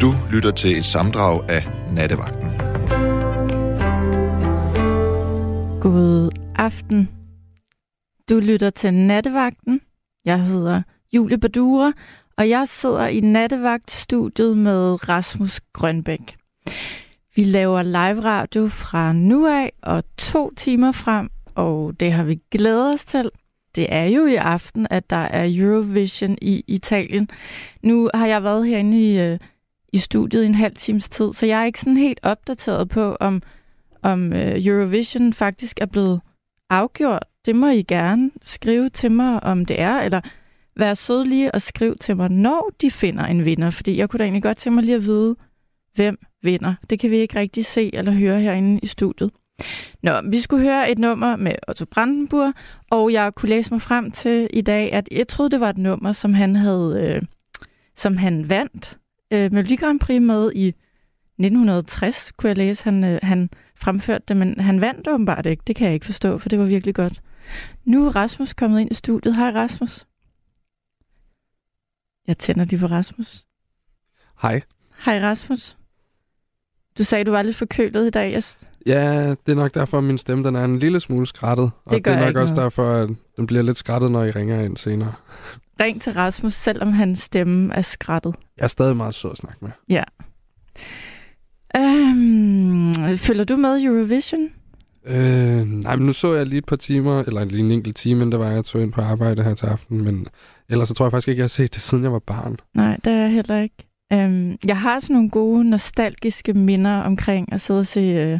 Du lytter til et samdrag af Nattevagten. God aften. Du lytter til Nattevagten. Jeg hedder Julie Badura, og jeg sidder i nattevagtstudiet med Rasmus Grønbæk. Vi laver live radio fra nu af og to timer frem, og det har vi glædet os til. Det er jo i aften, at der er Eurovision i Italien. Nu har jeg været herinde i, øh, i studiet i en halv times tid, så jeg er ikke sådan helt opdateret på, om, om øh, Eurovision faktisk er blevet afgjort. Det må I gerne skrive til mig, om det er, eller være sød lige og skrive til mig, når de finder en vinder, fordi jeg kunne da egentlig godt tænke mig lige at vide, hvem vinder. Det kan vi ikke rigtig se eller høre herinde i studiet. Nå, vi skulle høre et nummer med Otto Brandenburg, og jeg kunne læse mig frem til i dag, at jeg troede, det var et nummer, som han havde, øh, som han vandt øh, Melodi Grand Prix med i 1960, kunne jeg læse. Han, øh, han fremførte det, men han vandt åbenbart ikke. Det kan jeg ikke forstå, for det var virkelig godt. Nu er Rasmus kommet ind i studiet. Hej Rasmus. Jeg tænder lige for Rasmus. Hej. Hej Rasmus. Du sagde, du var lidt forkølet i dag. Jeg... Ja, det er nok derfor, at min stemme den er en lille smule skrattet. Og Det gør det er nok også noget. derfor, at den bliver lidt skrattet, når I ringer ind senere. Ring til Rasmus, selvom hans stemme er skrattet. Jeg er stadig meget sød at snakke med. Øhm, følger du med Eurovision? Øh, nej, men nu så jeg lige et par timer, eller lige en enkelt time, inden der var, jeg tog ind på arbejde her til aften, men ellers så tror jeg faktisk ikke, jeg har set det, siden jeg var barn. Nej, det er jeg heller ikke. Øhm, jeg har sådan nogle gode, nostalgiske minder omkring at sidde og se, øh,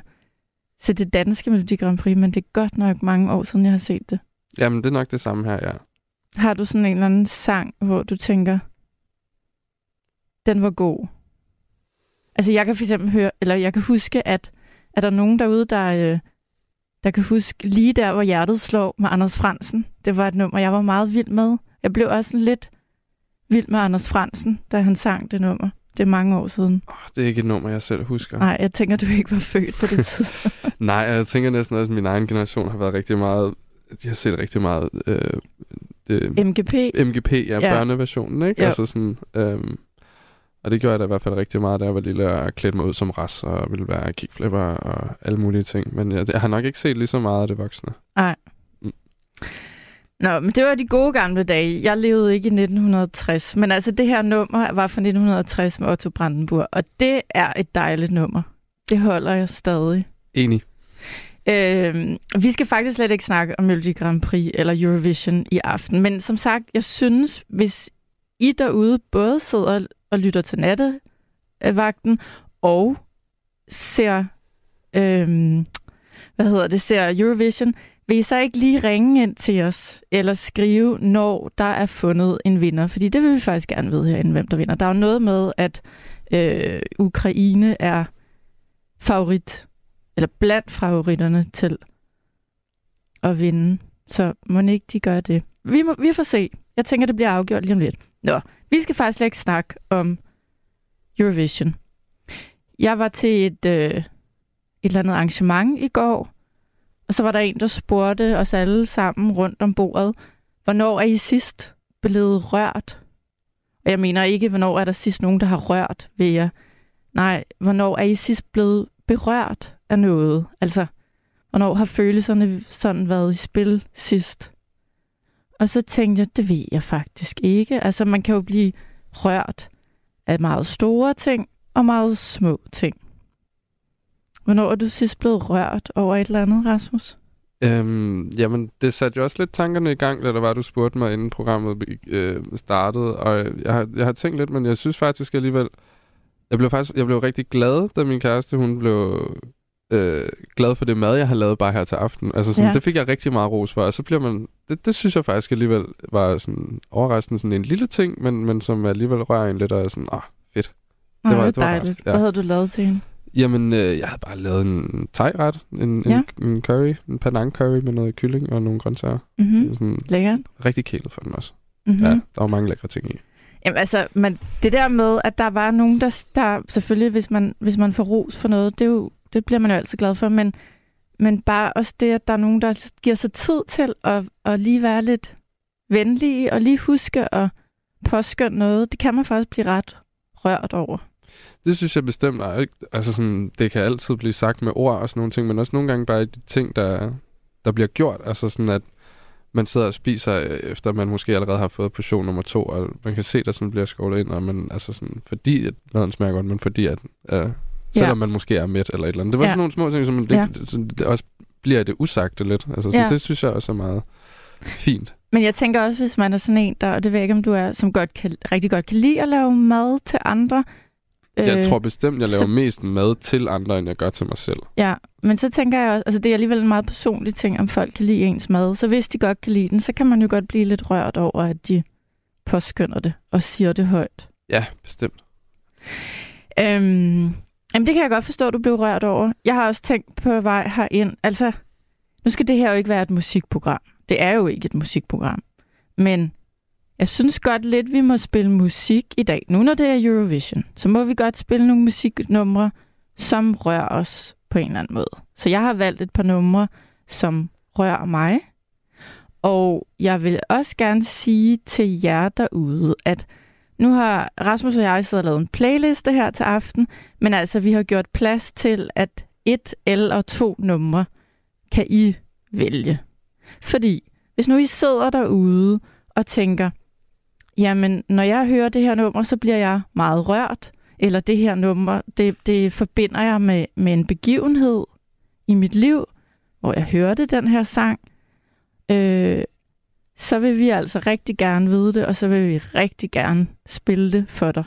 se det danske Melodi Grand Prix, men det er godt nok mange år siden, jeg har set det. Jamen, det er nok det samme her, ja. Har du sådan en eller anden sang, hvor du tænker, den var god? Altså, jeg kan for eksempel høre, eller jeg kan huske, at er der nogen derude, der, øh, der kan huske lige der, hvor hjertet slår med Anders Fransen. Det var et nummer, jeg var meget vild med. Jeg blev også lidt vild med Anders Fransen, da han sang det nummer. Det er mange år siden. Oh, det er ikke et nummer, jeg selv husker. Nej, jeg tænker, du ikke var født på det tidspunkt. Nej, jeg tænker næsten også, at min egen generation har været rigtig meget... De har set rigtig meget... Øh, det, MGP. MGP, ja, Ja. børneversionen, ikke? Jo. Altså sådan, øhm, og det gjorde jeg da i hvert fald rigtig meget, da jeg var lille og klædte mig ud som ras og ville være kickflipper og alle mulige ting. Men jeg, jeg har nok ikke set lige så meget af det voksne. Nå, men det var de gode gamle dage. Jeg levede ikke i 1960. Men altså, det her nummer var fra 1960 med Otto Brandenburg. Og det er et dejligt nummer. Det holder jeg stadig. Enig. Øh, vi skal faktisk slet ikke snakke om Melodi Grand Prix eller Eurovision i aften. Men som sagt, jeg synes, hvis I derude både sidder og lytter til nattevagten og ser, øh, hvad hedder det, ser Eurovision, vil I så ikke lige ringe ind til os, eller skrive, når der er fundet en vinder? Fordi det vil vi faktisk gerne vide herinde, hvem der vinder. Der er jo noget med, at øh, Ukraine er favorit, eller blandt favoritterne til at vinde. Så må ikke de gøre det. Vi, må, vi får se. Jeg tænker, det bliver afgjort lige om lidt. Nå, vi skal faktisk slet ikke snakke om Eurovision. Jeg var til et, øh, et eller andet arrangement i går, og så var der en, der spurgte os alle sammen rundt om bordet, hvornår er I sidst blevet rørt? Og jeg mener ikke, hvornår er der sidst nogen, der har rørt ved jer. Nej, hvornår er I sidst blevet berørt af noget? Altså, hvornår har følelserne sådan været i spil sidst? Og så tænkte jeg, det ved jeg faktisk ikke. Altså, man kan jo blive rørt af meget store ting og meget små ting. Hvornår er du sidst blevet rørt over et eller andet, Rasmus? Øhm, jamen, det satte jo også lidt tankerne i gang, da der var, du spurgte mig, inden programmet øh, startede. Og jeg har, jeg har tænkt lidt, men jeg synes faktisk alligevel... Jeg blev faktisk jeg blev rigtig glad, da min kæreste hun blev øh, glad for det mad, jeg har lavet bare her til aften. Altså sådan, Ja. det fik jeg rigtig meget ros for, og så bliver man... Det, det synes jeg faktisk alligevel var sådan overraskende sådan en lille ting, men, men som alligevel rører en lidt og er sådan, ah, fedt. Det var- var, det var rart, dejligt. ja. Hvad havde du lavet til hende? Jamen, øh, jeg havde bare lavet en thai-ret, en, Ja. en, en curry, en panang curry med noget kylling og nogle grøntsager. Mm-hmm. Mm. Sådan Lækkert. rigtig kælet for den også. Mm-hmm. Mm. Ja, der var mange lækre ting i. Jamen altså, men det der med, at der var nogen, der, der selvfølgelig, hvis man, hvis man får ros for noget, det, er jo, det bliver man jo altid glad for, men, men bare også det, at der er nogen, der giver sig tid til at, at lige være lidt venlige, og lige huske at påskynde noget, det kan man faktisk blive ret rørt over. Det synes jeg bestemt er ikke. Altså sådan, det kan altid blive sagt med ord og sådan nogle ting, men også nogle gange bare de ting, der, der bliver gjort. Altså sådan, at man sidder og spiser, øh, efter man måske allerede har fået portion nummer to, og man kan se, der sådan bliver skovlet ind, og man, altså sådan, fordi at maden smager godt, men fordi at, øh, selvom ja. man måske er mæt eller et eller andet. Det var ja. sådan nogle små ting, som det, ja. sådan, det også bliver det usagte lidt. Altså sådan, ja. det synes jeg også er meget fint. Men jeg tænker også, hvis man er sådan en, der, og det ved jeg ikke, om du er, som godt kan, rigtig godt kan lide at lave mad til andre, jeg øh, tror bestemt, jeg laver så, mest mad til andre, end jeg gør til mig selv. Ja, men så tænker jeg også, altså det er alligevel en meget personlig ting, om folk kan lide ens mad. Så hvis de godt kan lide den, så kan man jo godt blive lidt rørt over, at de påskynder det og siger det højt. Ja, bestemt. Øhm, jamen det kan jeg godt forstå, at du blev rørt over. Jeg har også tænkt på vej herind. Altså, nu skal det her jo ikke være et musikprogram. Det er jo ikke et musikprogram. Men jeg synes godt lidt, vi må spille musik i dag. Nu når det er Eurovision, så må vi godt spille nogle musiknumre, som rører os på en eller anden måde. Så jeg har valgt et par numre, som rører mig. Og jeg vil også gerne sige til jer derude, at nu har Rasmus og jeg siddet og lavet en playliste her til aften, men altså vi har gjort plads til, at et eller to numre kan I vælge. Fordi hvis nu I sidder derude og tænker, jamen, når jeg hører det her nummer, så bliver jeg meget rørt, eller det her nummer, det, det forbinder jeg med, med en begivenhed i mit liv, hvor jeg hørte den her sang, øh, så vil vi altså rigtig gerne vide det, og så vil vi rigtig gerne spille det for dig.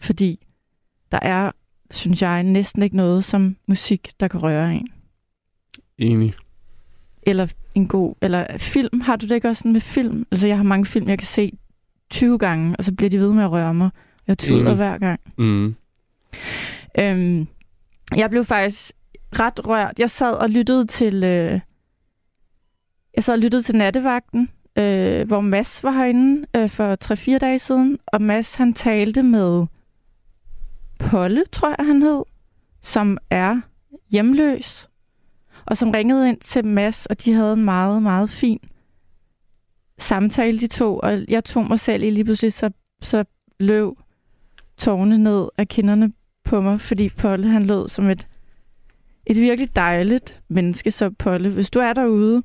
Fordi der er, synes jeg, næsten ikke noget som musik, der kan røre en. Enig. Eller en god, eller film. Har du det ikke også sådan med film? Altså, jeg har mange film, jeg kan se 20 gange, og så bliver de ved med at røre mig. Jeg tuder mm. hver gang. Mm. Øhm, jeg blev faktisk ret rørt. Jeg sad og lyttede til... Øh, jeg sad og lyttede til nattevagten, øh, hvor Mads var herinde øh, for 3-4 dage siden, og Mads han talte med Polle, tror jeg han hed, som er hjemløs, og som ringede ind til Mads, og de havde en meget, meget fin samtale, de to, og jeg tog mig selv i lige pludselig, så, så løb tårne ned af kinderne på mig, fordi Polle han lød som et, et virkelig dejligt menneske, så Polle, hvis du er derude,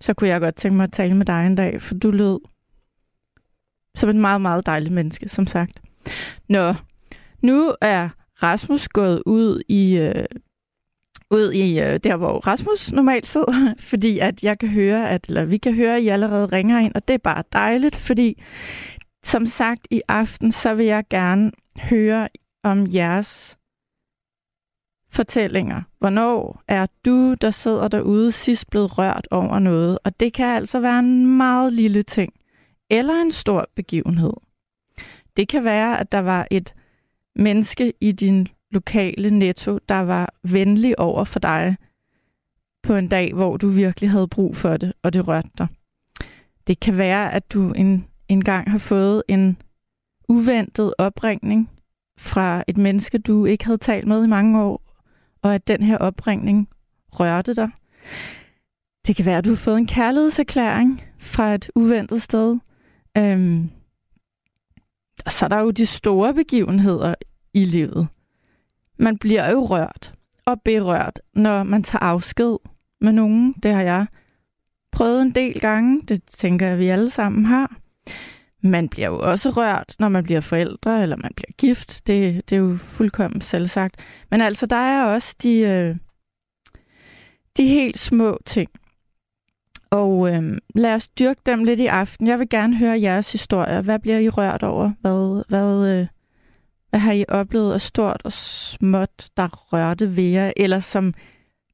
så kunne jeg godt tænke mig at tale med dig en dag, for du lød som et meget, meget dejligt menneske, som sagt. Nå, nu er Rasmus gået ud i øh, ud i øh, der, hvor Rasmus normalt sidder, fordi at jeg kan høre, at, eller vi kan høre, at I allerede ringer ind, og det er bare dejligt, fordi som sagt i aften, så vil jeg gerne høre om jeres fortællinger. Hvornår er du, der sidder derude, sidst blevet rørt over noget? Og det kan altså være en meget lille ting, eller en stor begivenhed. Det kan være, at der var et menneske i din lokale netto, der var venlig over for dig på en dag, hvor du virkelig havde brug for det, og det rørte dig. Det kan være, at du en, en gang har fået en uventet opringning fra et menneske, du ikke havde talt med i mange år, og at den her opringning rørte dig. Det kan være, at du har fået en kærlighedserklæring fra et uventet sted. Øhm, og så er der jo de store begivenheder i livet man bliver jo rørt og berørt, når man tager afsked med nogen. Det har jeg prøvet en del gange. Det tænker jeg, vi alle sammen har. Man bliver jo også rørt, når man bliver forældre, eller man bliver gift. Det, det er jo fuldkommen selvsagt. Men altså, der er også de, øh, de helt små ting. Og øh, lad os dyrke dem lidt i aften. Jeg vil gerne høre jeres historier. Hvad bliver I rørt over? Hvad, hvad, øh, hvad har I oplevet af stort og småt, der rørte ved jer? Eller som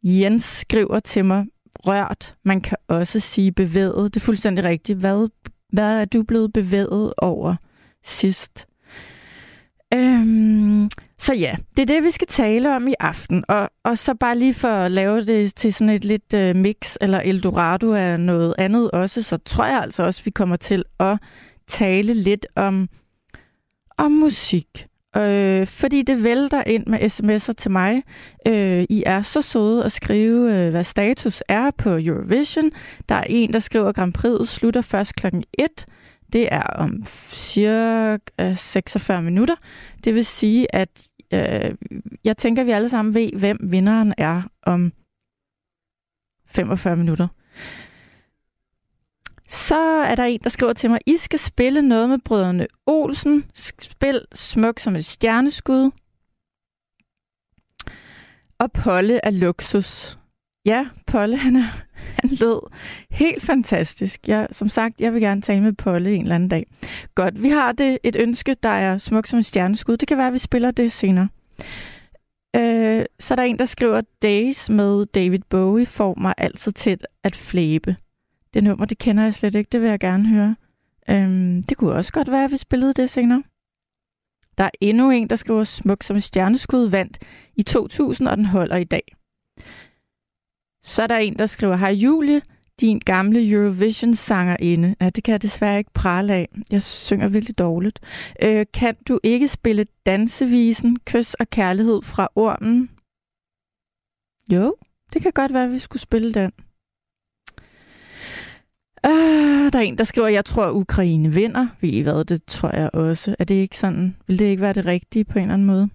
Jens skriver til mig, rørt. Man kan også sige bevæget. Det er fuldstændig rigtigt. Hvad, hvad er du blevet bevæget over sidst? Øhm, så ja, det er det, vi skal tale om i aften. Og, og så bare lige for at lave det til sådan et lidt øh, mix eller Eldorado af noget andet også, så tror jeg altså også, vi kommer til at tale lidt om, om musik. Øh, fordi det vælter ind med sms'er til mig. Øh, I er så søde at skrive, øh, hvad status er på Eurovision. Der er en, der skriver, at Grand Prix slutter først klokken 1. Det er om cirka 46 minutter. Det vil sige, at øh, jeg tænker, at vi alle sammen ved, hvem vinderen er om 45 minutter. Så er der en, der skriver til mig, I skal spille noget med brødrene Olsen. Spil smuk som et stjerneskud. Og Polle er luksus. Ja, Polle, han, er, han lød helt fantastisk. Jeg, som sagt, jeg vil gerne tale med Polle en eller anden dag. Godt, vi har det et ønske, der er smuk som et stjerneskud. Det kan være, at vi spiller det senere. Øh, så er der en, der skriver, Days med David Bowie får mig altid til at flæbe. Det nummer, det kender jeg slet ikke. Det vil jeg gerne høre. Øhm, det kunne også godt være, at vi spillede det senere. Der er endnu en, der skriver smuk som stjerneskud vandt i 2000, og den holder i dag. Så er der en, der skriver, Hej Julie, din gamle Eurovision-sangerinde. Ja, det kan jeg desværre ikke prale af. Jeg synger virkelig dårligt. Øh, kan du ikke spille dansevisen Kys og kærlighed fra ormen? Jo, det kan godt være, at vi skulle spille den. Uh, der er en, der skriver, jeg tror, Ukraine vinder. Ved I hvad? Det tror jeg også. Er det ikke sådan? Vil det ikke være det rigtige på en eller anden måde?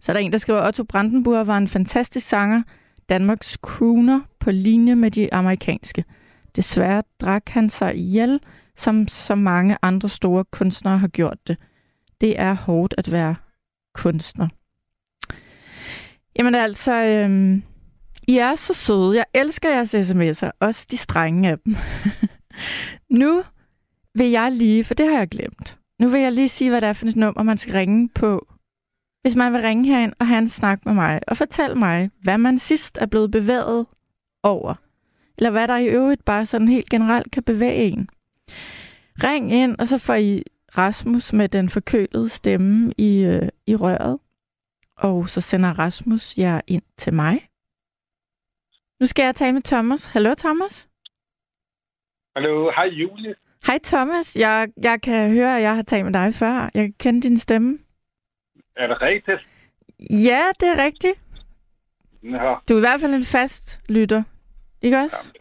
Så er der en, der skriver, Otto Brandenburg var en fantastisk sanger. Danmarks crooner på linje med de amerikanske. Desværre drak han sig ihjel, som så mange andre store kunstnere har gjort det. Det er hårdt at være kunstner. Jamen altså, øhm, i er så søde. Jeg elsker jeres sms'er, også de strenge af dem. nu vil jeg lige, for det har jeg glemt, nu vil jeg lige sige, hvad det er for et nummer, man skal ringe på, hvis man vil ringe herind og have en snak med mig, og fortælle mig, hvad man sidst er blevet bevæget over, eller hvad der i øvrigt bare sådan helt generelt kan bevæge en. Ring ind, og så får I Rasmus med den forkølede stemme i, øh, i røret, og så sender Rasmus jer ind til mig. Nu skal jeg tale med Thomas. Hallo, Thomas. Hallo, hej Julie. Hej Thomas. Jeg, jeg kan høre, at jeg har talt med dig før. Jeg kender din stemme. Er det rigtigt? Ja, det er rigtigt. Ja. Du er i hvert fald en fast lytter. Ikke også?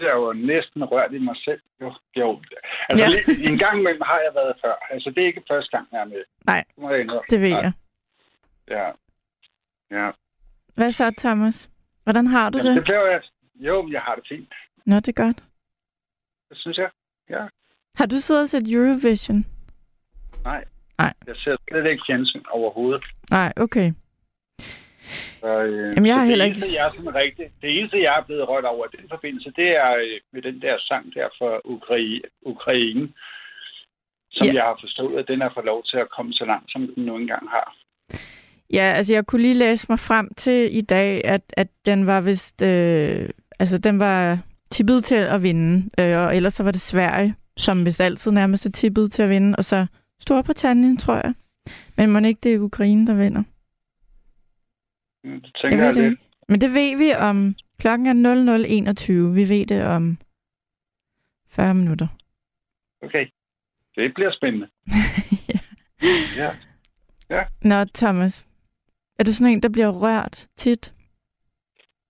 Jeg er jo næsten rørt i mig selv. Jo, jo. Altså, Ja. ja. en gang imellem har jeg været før. Altså, det er ikke første gang, jeg er med. Nej, indrømme. det ved Nej. jeg. Ja. Ja. Hvad så, Thomas? Hvordan har du Jamen, det? det jeg... Jo, men jeg har det fint. Nå, det er godt. Det synes jeg. Ja. Har du siddet og set Eurovision? Nej. Nej. Jeg ser slet ikke fjernsyn overhovedet. Nej, okay. Så, øh, Jamen, jeg har det heller eneste, ikke- Jeg er sådan rigtig, det eneste, jeg er blevet rørt over i den forbindelse, det er øh, med den der sang der for Ukraine, Ukraine som Ja. jeg har forstået, at den er fået lov til at komme så langt, som den nu engang har. Ja, altså jeg kunne lige læse mig frem til i dag, at, at den var vist... Øh, altså den var tippet til at vinde, øh, og ellers så var det Sverige, som vist altid nærmest er tippet til at vinde, og så Storbritannien, tror jeg. Men må ikke det er Ukraine, der vinder? Det Jeg tænker ved jeg, det. Men det ved vi om... Klokken er 00.21. Vi ved det om 40 minutter. Okay. Det bliver spændende. ja. Ja. Nå, Thomas. Er du sådan en, der bliver rørt tit?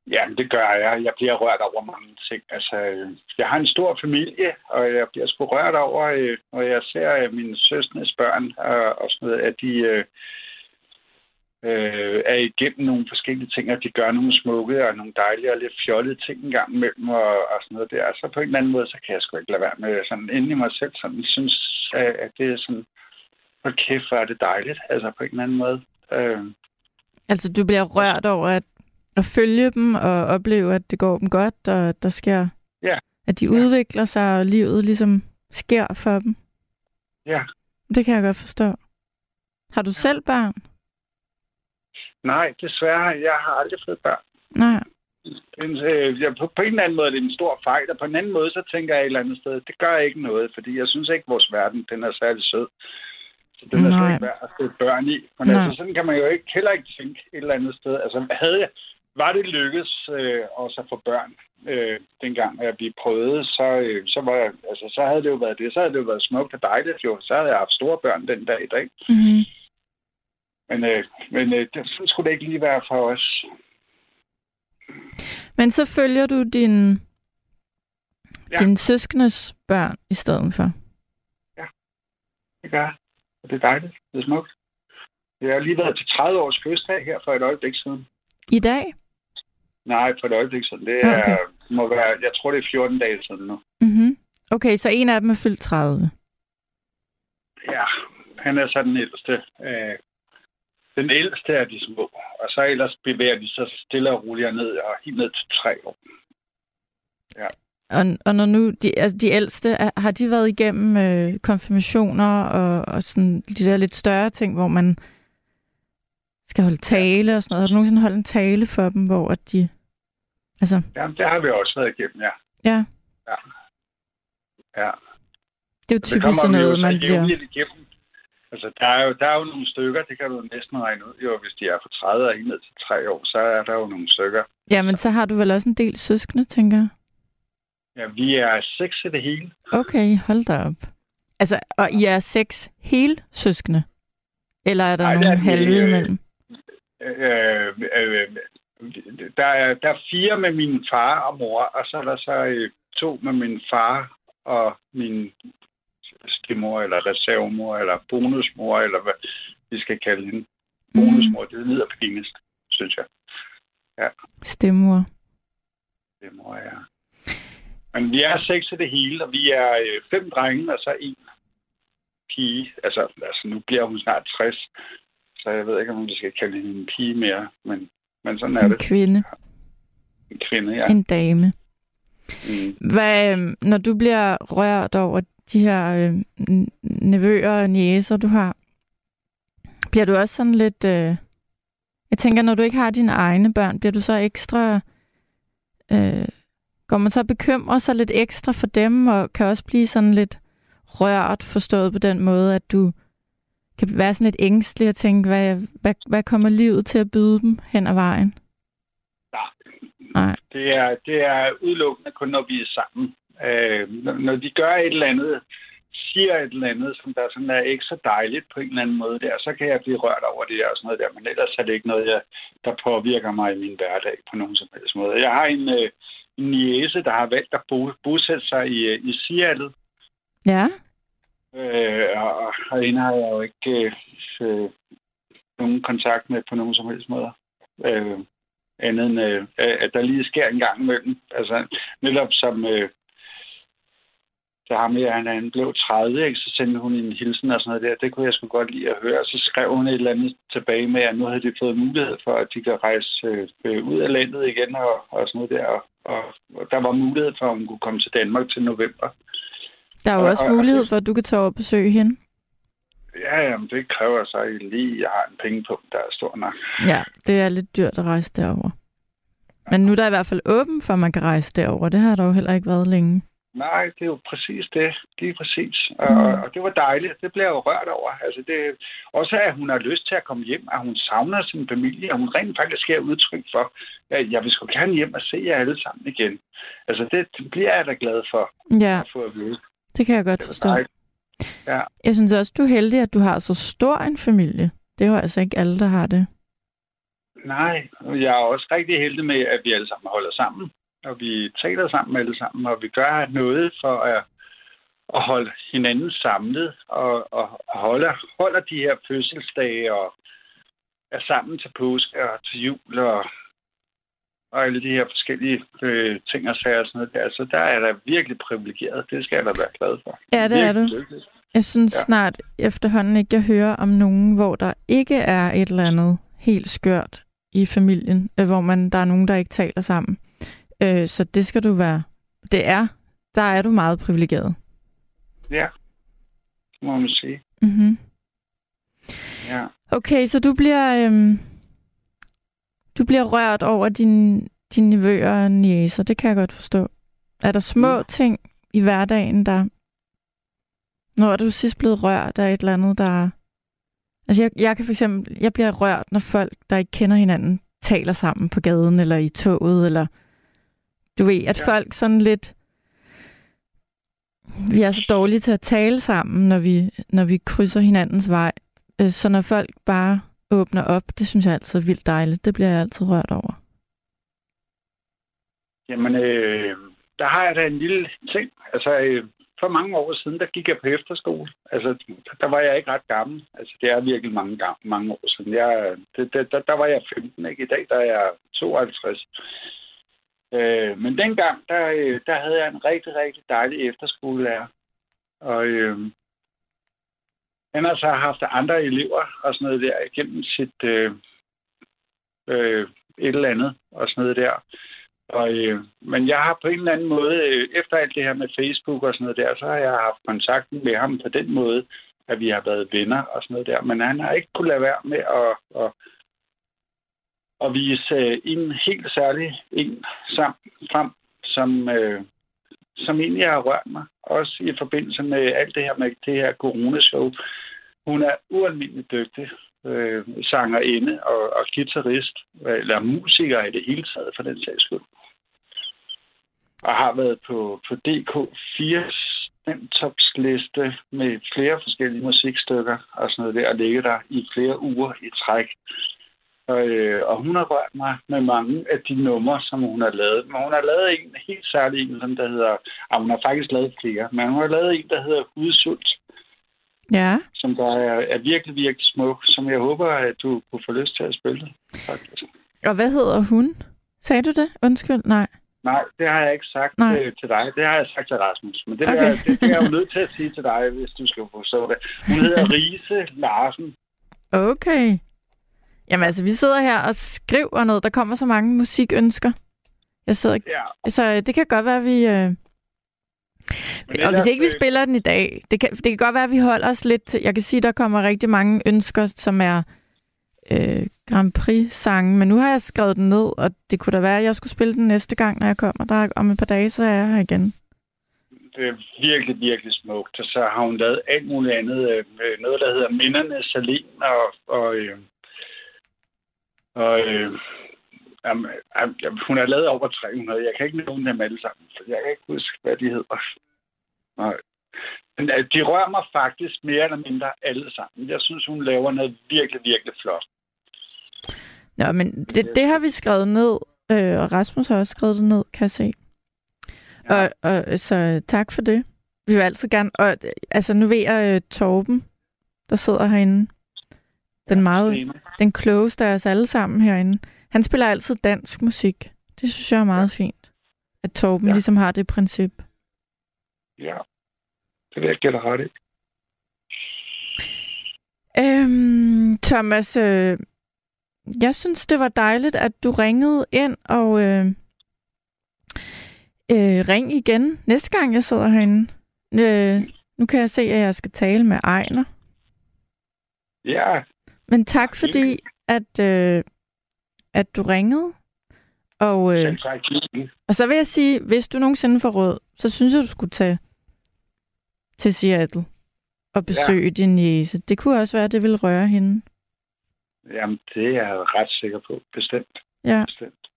Ja, det gør jeg. Jeg bliver rørt over mange ting. Altså, øh, jeg har en stor familie, og jeg bliver sgu rørt over, øh, når jeg ser øh, mine søstres børn og, og sådan noget, at de øh, er igennem nogle forskellige ting, og de gør nogle smukke og nogle dejlige og lidt fjollede ting en gang imellem og, og sådan noget der. Så på en eller anden måde, så kan jeg sgu ikke lade være med sådan inde i mig selv, sådan synes, at at det er sådan, hold kæft, hvor er det dejligt, altså på en eller anden måde. Øh, Altså, du bliver rørt over at, at følge dem og opleve, at det går dem godt, og at der sker... Ja. At de Ja. udvikler sig, og livet ligesom sker for dem. ja, Det kan jeg godt forstå. Har du selv børn? nej, desværre, jeg har aldrig fået børn. Nej. Men, øh, jeg, på, på en eller anden måde er det en stor fejl, og på en anden måde, så tænker jeg et eller andet sted, det gør ikke noget, fordi jeg synes ikke, vores verden, den er særlig sød. Så den er Nej. slet ikke værd at sætte børn i. Men Nej. altså, sådan kan man jo ikke, heller ikke tænke et eller andet sted. Altså, havde jeg, var det lykkes øh, også at få børn, øh, dengang at vi prøvede, så, øh, så, var jeg, altså, så havde det jo været det. Så havde det jo været smukt og dejligt, jo. Så havde jeg haft store børn den dag i dag. Mm-hmm. Men, øh, men øh, det, sådan skulle det ikke lige være for os. Men så følger du din, ja. Ja. din søskendes børn i stedet for. Det gør jeg. Og det er dejligt. Det er smukt. Jeg har lige været til 30 års fødselsdag her for et øjeblik siden. I dag? Nej, for et øjeblik siden. Det Ja, er, okay. må være, jeg tror, det er 14 dage siden nu. Mm-hmm. Okay, så en af dem er fyldt 30. Ja, han er så den ældste. Øh, den ældste af de små. Og så ellers bevæger de sig stille og roligt ned, og helt ned til tre år. Og, og når nu de, altså de ældste, har de været igennem øh, konfirmationer og, og sådan de der lidt større ting, hvor man skal holde tale og sådan noget? Har du nogensinde holdt en tale for dem, hvor at de... Altså, Jamen, det har vi også været igennem, ja. ja, ja. det er jo typisk sådan noget, man bliver... igennem. Altså, der er, jo, der er jo nogle stykker, det kan du næsten regne ud. Jo, hvis de er fra 30 og ned til 3 år, så er der jo nogle stykker. Ja, men så har du vel også en del søskende, tænker jeg. Ja, vi er seks i det hele. Okay, hold da op. Altså, og I er seks hele søskende? Eller er der det nogle halve øh, imellem? Øh, øh, der, er, der er fire med min far og mor, og så er der så øh, to med min far og min stemor, eller reservemor, eller bonusmor, eller hvad vi skal kalde hende. Mm, Bonusmor, det lyder pinligst, synes jeg. stemmer. Stemor, ja. Men vi er seks i det hele, og vi er øh, fem drenge, og så en pige. Altså, altså, nu bliver hun snart 60, så jeg ved ikke, om vi skal kalde hende en pige mere, men, men sådan er En det. kvinde, En kvinde, ja. en dame. Mm. Hvad, øhm, når du bliver rørt over de her øh, nevøer og niæser, du har, bliver du også sådan lidt... Øh, jeg tænker, når du ikke har dine egne børn, bliver du så ekstra... Øh, går man så bekymre sig lidt ekstra for dem, og kan også blive sådan lidt rørt, forstået på den måde, at du kan være sådan lidt ængstelig og tænke, hvad, hvad, hvad kommer livet til at byde dem hen ad vejen? Nej. Det er, det er udelukkende kun, når vi er sammen. Øh, når, de gør et eller andet, siger et eller andet, som der sådan er ikke så dejligt på en eller anden måde der, så kan jeg blive rørt over det og sådan noget der. Men ellers er det ikke noget, jeg, der påvirker mig i min hverdag på nogen som helst måde. Jeg har en, øh, en niece, der har valgt at bo, bosætte sig i, øh, i Seattle. Ja, Øh, og, og hende har jeg jo ikke øh, øh, nogen kontakt med på nogen som helst måde. Øh, andet end, øh, at der lige sker en gang imellem. Altså, netop som øh, så ham her, han, han blev 30, ikke? så sendte hun en hilsen og sådan noget der. Det kunne jeg sgu godt lide at høre. Så skrev hun et eller andet tilbage med, at nu havde de fået mulighed for, at de kan rejse øh, ud af landet igen og, og sådan noget der. Og, og, og der var mulighed for, at hun kunne komme til Danmark til november. der er jo Og- også og- mulighed for, at du kan tage over og besøge hende. Ja, jamen, det kræver så lige, at jeg har en penge på, der er stor nok. Ja, det er lidt dyrt at rejse derover. Men nu er der i hvert fald åben for, at man kan rejse derover. Det har der jo heller ikke været længe. Nej, det er jo præcis det. Lige præcis. Og, Mm. og det var dejligt. Det blev jeg jo rørt over. Altså det, også at hun har lyst til at komme hjem, at hun savner sin familie, og hun rent faktisk giver udtryk for, at jeg vil sgu gerne hjem og se jer alle sammen igen. Altså det, det bliver jeg da glad for Ja, at få at vide. det kan jeg godt forstå. dejligt. Ja. Jeg synes også, du er heldig, at du har så stor en familie. Det er jo altså ikke alle, der har det. Nej, jeg er også rigtig heldig med, at vi alle sammen holder sammen, og vi taler sammen alle sammen, og vi gør noget for at, at holde hinanden samlet, og, og holder, holder de her fødselsdage, og er sammen til påske og til jul, og, og alle de her forskellige øh, ting og sager og sådan noget der. Så der er der virkelig privilegeret. Det skal jeg da være glad for. Ja, det er Virkelig du. lykkelig. Jeg synes Ja. snart efterhånden ikke, jeg hører om nogen, hvor der ikke er et eller andet helt skørt i familien, øh, hvor man der er nogen, der ikke taler sammen. Øh, så det skal du være. Det er. Der er du meget privilegeret. Ja, det må man sige. Mm-hmm. Ja. Okay, så du bliver øhm, du bliver rørt over din, dine nevøer og niæser. Det kan jeg godt forstå. Er der små Mm. ting i hverdagen, der... Når er du sidst blevet rørt af et eller andet, der... Altså, jeg, jeg kan for eksempel... Jeg bliver rørt, når folk, der ikke kender hinanden, taler sammen på gaden eller i toget, eller... Du ved, at Ja. folk sådan lidt... Vi er så dårlige til at tale sammen, når vi, når vi krydser hinandens vej. Øh, Så når folk bare åbner op, det synes jeg altid er vildt dejligt. Det bliver jeg altid rørt over. Jamen, øh, der har jeg da en lille ting. Altså, øh, for mange år siden, der gik jeg på efterskole. Altså, der var jeg ikke ret gammel. Altså, det er virkelig mange, mange år siden. Jeg, det, det, der, der var jeg 15, ikke? I dag der er jeg 52. Øh, men dengang, der, øh, der havde jeg en rigtig, rigtig dejlig efterskolelærer. Og øh, han har så haft andre elever og sådan noget der igennem sit øh, øh, et eller andet og sådan noget der. Og, øh, men jeg har på en eller anden måde, øh, efter alt det her med Facebook og sådan noget der, så har jeg haft kontakten med ham på den måde, at vi har været venner og sådan noget der. Men han har ikke kunnet lade være med at, at, at vise en helt særlig en sammen frem, som, øh, som egentlig har rørt mig. Også i forbindelse med alt det her med det her coronashow. Hun er ualmindelig dygtig øh, sangerinde og, og guitarist, eller musiker i det hele taget, for den sags skyld. Og har været på, på DK4 topsliste med flere forskellige musikstykker og sådan noget der, og ligge der i flere uger i træk. Og, øh, og hun har rørt mig med mange af de numre, som hun har lavet. Men hun har lavet en helt særlig en, som der hedder... Ah, hun har faktisk lavet flere, men hun har lavet en, der hedder Udsult. Ja. Som der er, er virkelig, virkelig smuk, som jeg håber, at du kunne få lyst til at spille. Faktisk. Og hvad hedder hun? Sagde du det? Undskyld, nej. Nej, det har jeg ikke sagt Nej. øh, til dig. Det har jeg sagt til Rasmus. Men det, Okay. okay. er, det, det er jeg jo nødt til at sige til dig, hvis du skal forstå det. Hun hedder Rise Larsen. Okay. Jamen altså, vi sidder her og skriver noget. Der kommer så mange musikønsker. Jeg sidder... Ja. Så øh, det kan godt være, at vi... Øh... Og hvis ikke vi spiller den i dag, det kan, det kan godt være, at vi holder os lidt til... Jeg kan sige, at der kommer rigtig mange ønsker, som er øh, Grand Prix-sange, men nu har jeg skrevet den ned, og det kunne da være, at jeg skulle spille den næste gang, når jeg kommer. Der er, om et par dage, så er jeg her igen. Det er virkelig, virkelig smukt. Og så har hun lavet alt muligt andet. øh, øh, Noget, der hedder Minderne Salin og... og, øh, og øh, jamen, jamen, hun har lavet over 300. Jeg kan ikke nævne dem alle sammen, for jeg kan ikke huske, hvad de hedder. Nej. Men øh, de rører mig faktisk mere eller mindre alle sammen. Jeg synes, hun laver noget virkelig, virkelig flot. Nå, men det, det har vi skrevet ned, øh, og Rasmus har også skrevet det ned, kan jeg se. Ja. Og, og, så tak for det. Vi vil altid gerne... Og, altså, nu ved jeg, øh, Torben, der sidder herinde, den meget, den klogeste af os alle sammen herinde, han spiller altid dansk musik. Det synes jeg er meget fint. At Torben Ja. ligesom har det princip. Ja, det vil jeg gælde ret i. Øhm, Thomas, øh, jeg synes, det var dejligt, at du ringede ind, og øh, øh, ring igen næste gang, jeg sidder herinde. Øh, nu kan jeg se, at jeg skal tale med Ejner. Ja, Men tak fordi, at, øh, at du ringede. Og, øh, øh. og så vil jeg sige, hvis du nogensinde får råd, så synes jeg, du skulle tage til Seattle og besøge ja. din jæse. Det kunne også være, at det ville røre hende. Jamen, det er jeg ret sikker på. Bestemt. Ja. Bestemt.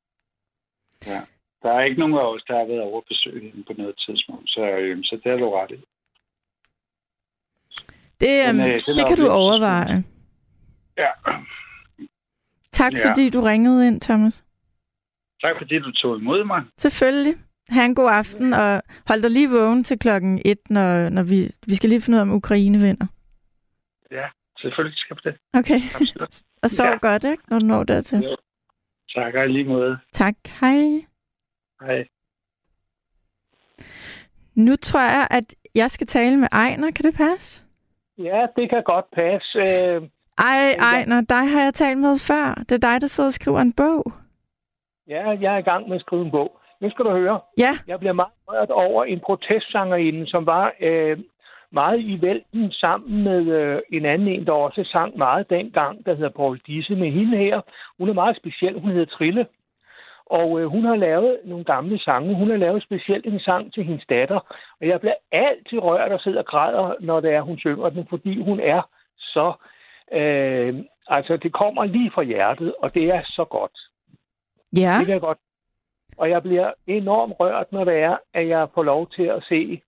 Ja. Der er ikke nogen af os, der har været over at besøge hende på noget tidspunkt, så, øhm, så det er du ret i. Det, øhm, øh, den det kan du overveje. Ja. Tak Ja. fordi du ringede ind, Thomas. Tak fordi du tog imod mig. Selvfølgelig. Ha' en god aften, og hold dig lige vågen til klokken et, når, når vi, vi skal lige finde ud af, om Ukraine vinder. Ja, selvfølgelig skal vi det. Okay. Absolut. Og sov Ja. godt, ikke, når du når dertil. Jo. Tak og lige måde. Tak. Hej. Hej. Nu tror jeg, at jeg skal tale med Ejner. Kan det passe? Ja, det kan godt passe. Øh, Ej, Ejner, dig har jeg talt med før. Det er dig, der sidder og skriver en bog. ja, jeg er i gang med at skrive en bog. Nu skal du høre. Ja, Jeg bliver meget rørt over en protestsangerinde, som var øh, meget i vælten sammen med øh, en anden en, der også sang meget dengang, der hedder Paul Disse. Men hende her, hun er meget speciel. Hun hedder Trille. Og øh, hun har lavet nogle gamle sange. Hun har lavet specielt en sang til hendes datter. Og jeg bliver altid rørt og sidder og græder, når det er, hun synger den, fordi hun er så... Øh, altså, det kommer lige fra hjertet, og det er så godt. ja. Det kan jeg godt. Og jeg bliver enormt rørt, når det er, at jeg får lov til at se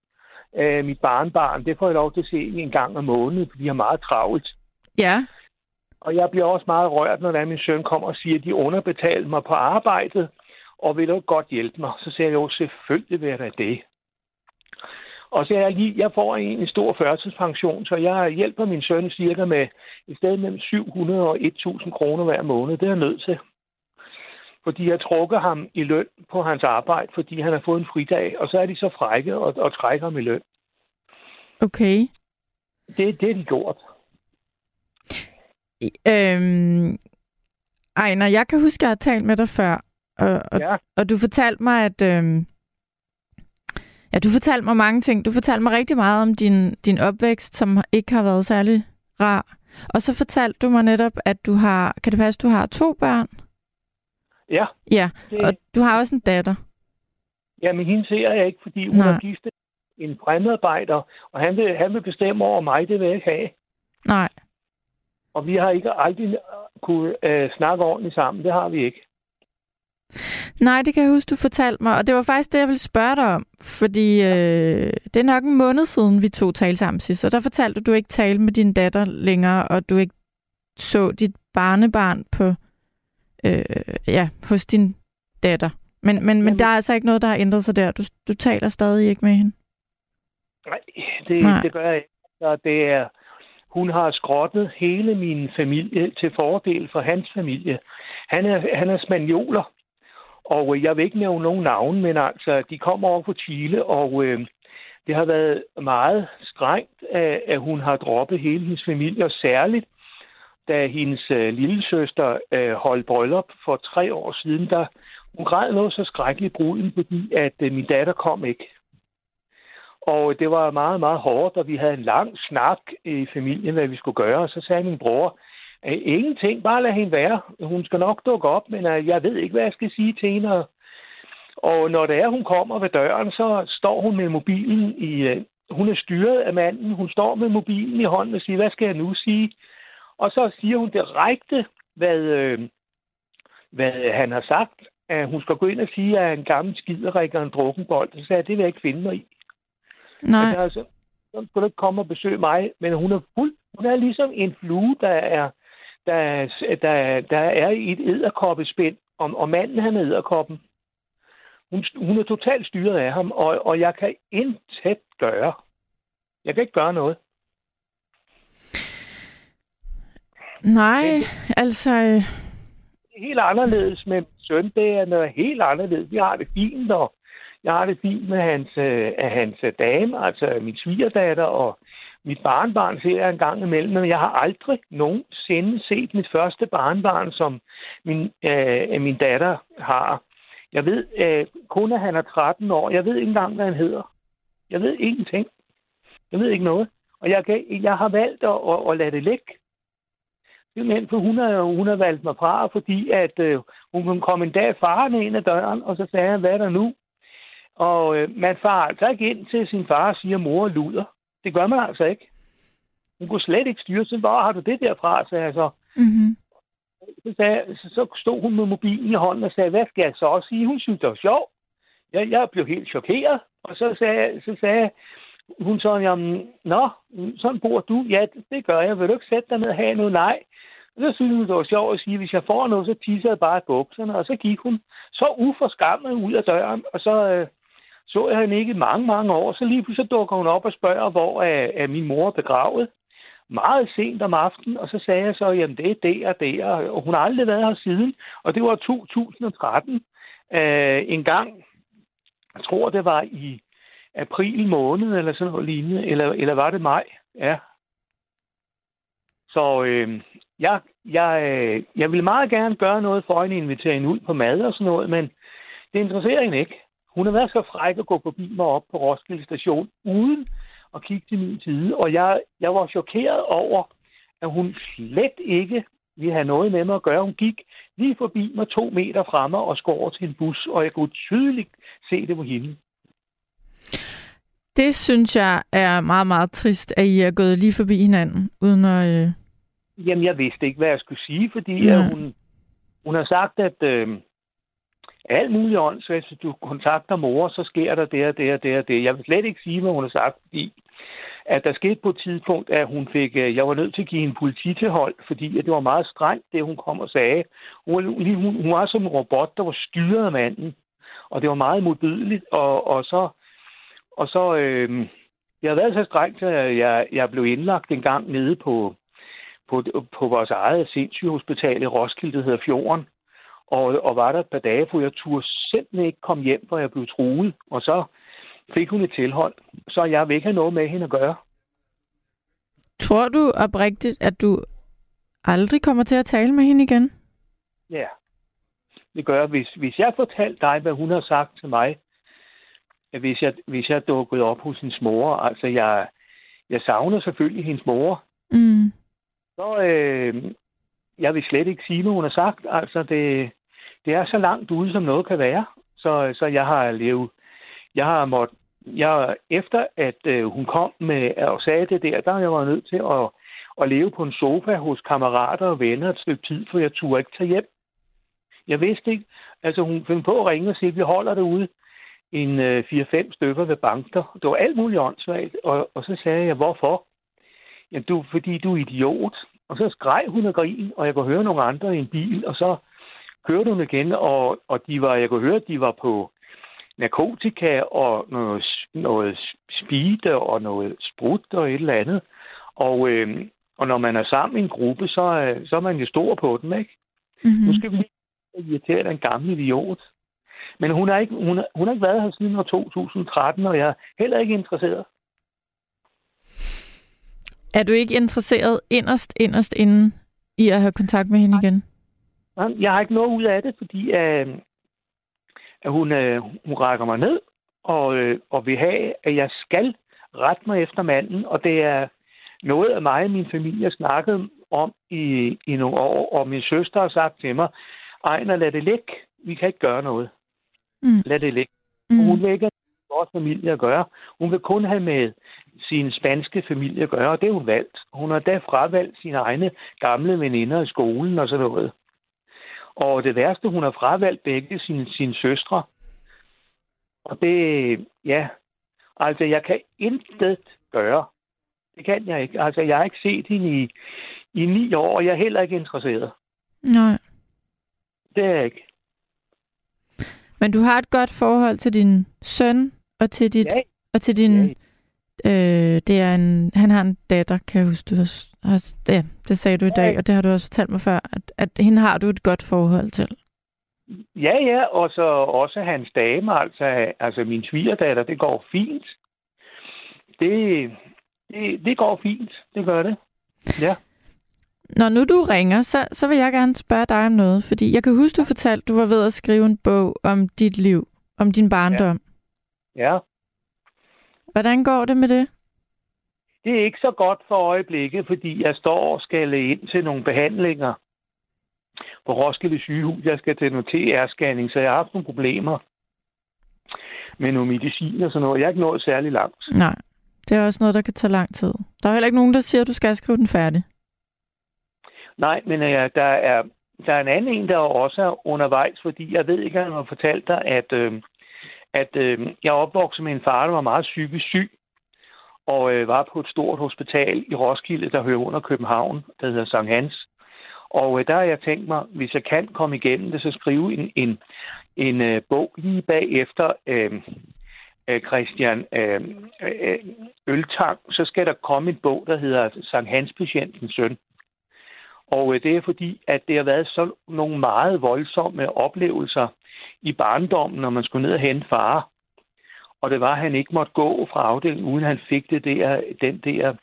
øh, mit barnbarn. Det får jeg lov til at se en gang om måneden, fordi jeg har meget travlt. Ja, Og jeg bliver også meget rørt, når er, min søn kommer og siger, at de underbetaler mig på arbejdet, og vil du godt hjælpe mig? Så siger jeg jo, selvfølgelig vil jeg da det. Og så er jeg lige, jeg får en, en stor førtidspension, så jeg hjælper min søn cirka med et sted mellem 700 og 1000 kroner hver måned. Det er jeg nødt til. Fordi jeg trukker ham i løn på hans arbejde, fordi han har fået en fridag, og så er de så frække og, og trækker ham i løn. Okay. Det, det er de gjort. Øhm, Ejner, jeg kan huske, at jeg har talt med dig før, og, og, Ja. og du fortalte mig, at... Øhm, ja, du fortalte mig mange ting. Du fortalte mig rigtig meget om din, din opvækst, som ikke har været særlig rar. Og så fortalte du mig netop, at du har... Kan det passe, du har to børn? Ja, Ja, det, og du har også en datter. ja, men hende ser jeg ikke, fordi hun Nej. har gift en fremmedarbejder, og han vil, han vil bestemme over mig, det vil jeg ikke have. Nej. Og vi har ikke aldrig kunne øh, snakke ordentligt sammen. Det har vi ikke. Nej, det kan jeg huske, du fortalte mig. Og det var faktisk det, jeg ville spørge dig om. Fordi øh, det er nok en måned siden, vi to talte sammen sidst. Og der fortalte du, at du ikke talte med din datter længere, og du ikke så dit barnebarn på, øh, ja, hos din datter. Men, men, men der er altså ikke noget, der har ændret sig der. Du, du taler stadig ikke med hende. Nej, det, Nej. det gør jeg ikke. Så det er, hun har skrottet hele min familie til fordel for hans familie. Han er, han er spanioler, og øh, jeg vil ikke nævne nogen navn, men altså, de kommer over fra Chile, og øh, det har været meget strengt, at, at hun har droppet hele hendes familie, og særligt da hendes øh, lille søster øh, holdt bryllup for tre år siden, der hun græd noget så skrækkeligt bruden, fordi at øh, min datter kom ikke. Og øh, det var meget, meget hårdt, og vi havde en lang snak i familien, hvad vi skulle gøre. Og så sagde min bror, ingenting, bare lad hende være. Hun skal nok dukke op, men øh, jeg ved ikke, hvad jeg skal sige til hende. Og når det er, hun kommer ved døren, så står hun med mobilen i... øh, Hun er styret af manden. Hun står med mobilen i hånden og siger, hvad skal jeg nu sige? Og så siger hun direkte, hvad, øh, hvad han har sagt. At hun skal gå ind og sige, at en gammel skiderik og en drukkenbold. Så sagde jeg, det vil jeg ikke finde mig i. Nej. Altså, så skulle du ikke komme og besøge mig, men hun er fuld. Hun er ligesom en flue, der er, der, der, der er i et æderkoppespind, og, og manden han er æderkoppen. Hun, hun er totalt styret af ham, og, og jeg kan intet gøre. Jeg kan ikke gøre noget. Nej, altså... Øh, Det helt anderledes med søn. Det er noget helt anderledes. Vi har det fint, og jeg har det fint med hans, øh, hans dame, altså min svigerdatter, og mit barnbarn ser jeg en gang imellem, men jeg har aldrig nogensinde set mit første barnbarn, som min, øh, min datter har. Jeg ved øh, kun, at han er 13 år. Jeg ved ikke engang, hvad han hedder. Jeg ved ingenting. Jeg ved ikke noget. Og jeg, kan, jeg har valgt at, at, at lade det ligge. Simpelthen, for hun har, hun har valgt mig fra, fordi at øh, hun kom en dag farne ind ad døren, og så sagde han, hvad er der nu? Og øh, man farer altså ikke ind til sin far og siger, mor luder. Det gør man altså ikke. Hun kunne slet ikke styre sig. Hvor har du det derfra, sagde jeg så. mm-hmm. Så, sagde, så, så stod hun med mobilen i hånden og sagde, hvad skal jeg så sige? Hun synes, det var sjovt. Jeg, jeg blev helt chokeret. Og så sagde, så sagde hun så, jamen, nå, sådan bor du. Ja, det, det gør jeg. Vil du ikke sætte dig ned og have noget? Nej. Og så synes hun, det var sjovt at sige, hvis jeg får noget, så tisser jeg bare i bukserne. Og så gik hun så uforskammet ud af døren, og så øh, så jeg hende ikke i mange, mange år. Så lige pludselig dukker hun op og spørger, hvor er, er min mor begravet. Meget sent om aftenen, og så sagde jeg så, jamen det er der og der. og hun har aldrig været her siden. Og det var 2013. Øh, en gang, jeg tror det var i april måned, eller sådan noget lignende, eller, eller var det maj? Ja. Så øh, jeg, jeg, øh, jeg ville meget gerne gøre noget for hende, invitere hende ud på mad og sådan noget, men det interesserer hende ikke. Hun har været så fræk at gå forbi mig op på Roskilde station, uden at kigge til min side, og jeg, jeg var chokeret over, at hun slet ikke ville have noget med mig at gøre. Hun gik lige forbi mig to meter fremme og skår til en bus, og jeg kunne tydeligt se det på hende. Det synes jeg er meget, meget trist, at I er gået lige forbi hinanden, uden at... Øh... Jamen, jeg vidste ikke, hvad jeg skulle sige, fordi Ja. ja. hun, hun har sagt, at øh, alt muligt åndssvagt, hvis du kontakter mor, så sker der det og det og det og det. Jeg vil slet ikke sige, hvad hun har sagt, fordi at der skete på et tidspunkt, at hun fik, øh, jeg var nødt til at give en polititilhold, fordi at det var meget strengt, det hun kom og sagde. Hun, hun, hun var som en robot, der var styret af manden, og det var meget modbydeligt, og, og så, og så, øh, det har været så strengt, at jeg, jeg blev indlagt en gang nede på, på, på vores eget sindssygehospital i Roskilde, det hedder Fjorden. Og, og var der et par dage, hvor jeg turde simpelthen ikke komme hjem, hvor jeg blev truet. Og så fik hun et tilhold. Så jeg vil ikke have noget med hende at gøre. Tror du oprigtigt, at du aldrig kommer til at tale med hende igen? Ja, det gør jeg. Hvis, hvis jeg fortalte dig, hvad hun har sagt til mig, at hvis jeg, hvis jeg dukkede op hos hendes mor, altså jeg, jeg savner selvfølgelig hendes mor, Mm. så øh, jeg vil slet ikke sige, hvad hun har sagt. Altså det, det er så langt ude, som noget kan være. Så, så jeg har levet, jeg har måttet, jeg, efter at øh, hun kom med og sagde det der, der jeg var nødt til at, at leve på en sofa hos kammerater og venner et stykke tid, for jeg turde ikke tage hjem. Jeg vidste ikke, altså hun fandt på at ringe og sige, at vi holder derude en øh, 4-5 stykker ved banker. Det var alt muligt åndssvagt, og, og så sagde jeg, hvorfor? Jamen, du, fordi du er idiot. Og så skreg hun og grin, og jeg kunne høre nogle andre i en bil, og så kørte hun igen, og, og de var, jeg kunne høre, at de var på narkotika og noget, noget speed og noget sprut og et eller andet. Og, øh, og når man er sammen i en gruppe, så, er- så er man jo stor på dem, ikke? Mm-hmm. Nu skal vi lige irritere den gamle idiot. Men hun har ikke, hun har, hun har ikke været her siden år 2013, og jeg er heller ikke interesseret. Er du ikke interesseret inderst, inderst inden i at have kontakt med hende igen? Jeg har ikke noget ud af det, fordi øh, at hun, øh, hun rækker mig ned og, øh, og vil have, at jeg skal rette mig efter manden, og det er noget af mig og min familie har snakket om i, i nogle år, og min søster har sagt til mig, Ejner, lad det ligge. Vi kan ikke gøre noget. Mm. Lad det ligge. Mm. Og hun vil ikke have med vores familie at gøre. Hun vil kun have med sin spanske familie at gøre, og det er hun valgt. Hun har da fravalgt sine egne gamle veninder i skolen og sådan noget. Og det værste, hun har fravalgt begge sine, sine søstre. Og det, ja, altså jeg kan intet gøre. Det kan jeg ikke. Altså jeg har ikke set hende i, i ni år, og jeg er heller ikke interesseret. Nej. Det er jeg ikke. Men du har et godt forhold til din søn og til dit Ja, og til din ja, øh, det er en han har en datter, kan jeg huske du har, har ja, det sagde du i dag, Ja. og det har du også fortalt mig før, at, at hende har du et godt forhold til. Ja, ja, og så også hans dame, altså, altså min svigerdatter, det går fint. Det, det, det går fint, det gør det. Ja. Når nu du ringer, så, så vil jeg gerne spørge dig om noget, fordi jeg kan huske, du fortalte, du var ved at skrive en bog om dit liv, om din barndom. Ja. Hvordan går det med det? Det er ikke så godt for øjeblikket, fordi jeg står og skal ind til nogle behandlinger på Roskilde sygehus. Jeg skal til noget TR-scanning, så jeg har haft nogle problemer med nogle medicin og sådan noget. Jeg er ikke nået særlig langt. Nej, det er også noget, der kan tage lang tid. Der er heller ikke nogen, der siger, at du skal skrive den færdig. Nej, men øh, der, er, der er en anden en, der også er undervejs, fordi jeg ved ikke, om jeg har fortalt dig, at, øh, at øh, jeg opvokset med en far, der var meget psykisk syg, og øh, var på et stort hospital i Roskilde, der hører under København, der hedder Sankt Hans. Og øh, der har jeg tænkt mig, hvis jeg kan komme igennem det, så skrive en, en, en øh, bog lige bagefter øh, øh, Christian øh, øh, Øltang. Så skal der komme en bog, der hedder Sankt Hans Patientens Søn. Og øh, det er fordi, at det har været så nogle meget voldsomme oplevelser i barndommen, når man skulle ned og hente far. Og det var, at han ikke måtte gå fra afdelingen, uden han fik det der, den der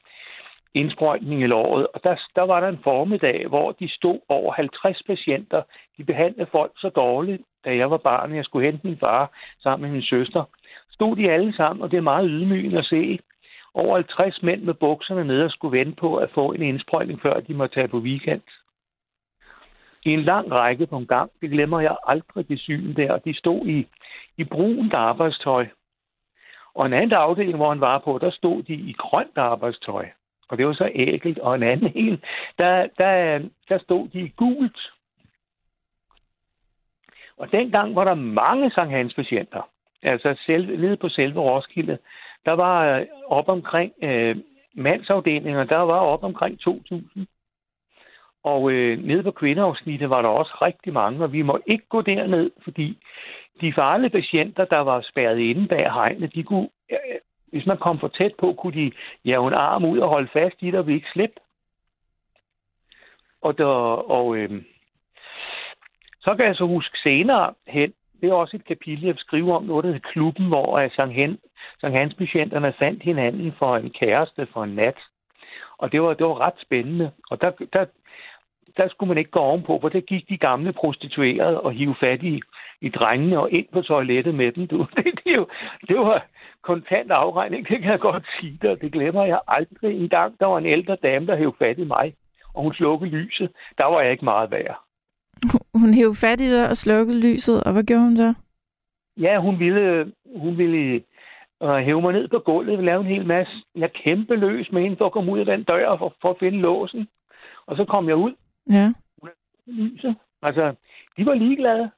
indsprøjtning i låret. Og der, der var der en formiddag, hvor de stod over 50 patienter. De behandlede folk så dårligt, da jeg var barn, jeg skulle hente min far sammen med min søster. Stod de alle sammen, og det er meget ydmygende at se. Over 50 mænd med bukserne nede og skulle vente på at få en indsprøjtning, før de måtte tage på weekend. I en lang række på en gang, det glemmer jeg aldrig det syn der, og de stod i, i brunt arbejdstøj. Og en anden afdeling, hvor han var på, der stod de i grønt arbejdstøj. Og det var så ægelt. Og en anden en, der, der, der stod de i gult. Og dengang var der mange Sankt Hans patienter. Altså selv, nede på selve Roskilde. Der var øh, op omkring øh, mandsafdelinger, der var op omkring 2.000. Og øh, nede på kvindeafsnittet var der også rigtig mange, og vi må ikke gå derned, fordi de farlige patienter, der var spærret inde bag hegnet, de kunne, Hvis man kom for tæt på, kunne de jage en arm ud og holde fast i det, og vi ikke slippe. Og, der, og øh, så kan jeg så huske senere hen, det er også et kapitel, jeg skriver om noget, der hedder Klubben, hvor øh, Sankt, Hen, Sankt Hans patienterne fandt hinanden for en kæreste for en nat. Og det var, det var ret spændende. Og der, der, der skulle man ikke gå ovenpå, for der gik de gamle prostituerede og hive fat i, i drengene og ind på toilettet med dem. Du. Det, det, jo, det var kontant afregning, det kan jeg godt sige dig. Det glemmer jeg aldrig. En gang, der var en ældre dame, der hævde fat i mig, og hun slukkede lyset. Der var jeg ikke meget værd. Hun hævde fat i dig og slukkede lyset, og hvad gjorde hun så? Ja, hun ville, hun ville uh, hæve mig ned på gulvet og lave en hel masse. Jeg kæmpe løs med hende for at komme ud af den dør for, for at finde låsen. Og så kom jeg ud. Ja. Lyset. Altså, de var ligeglade.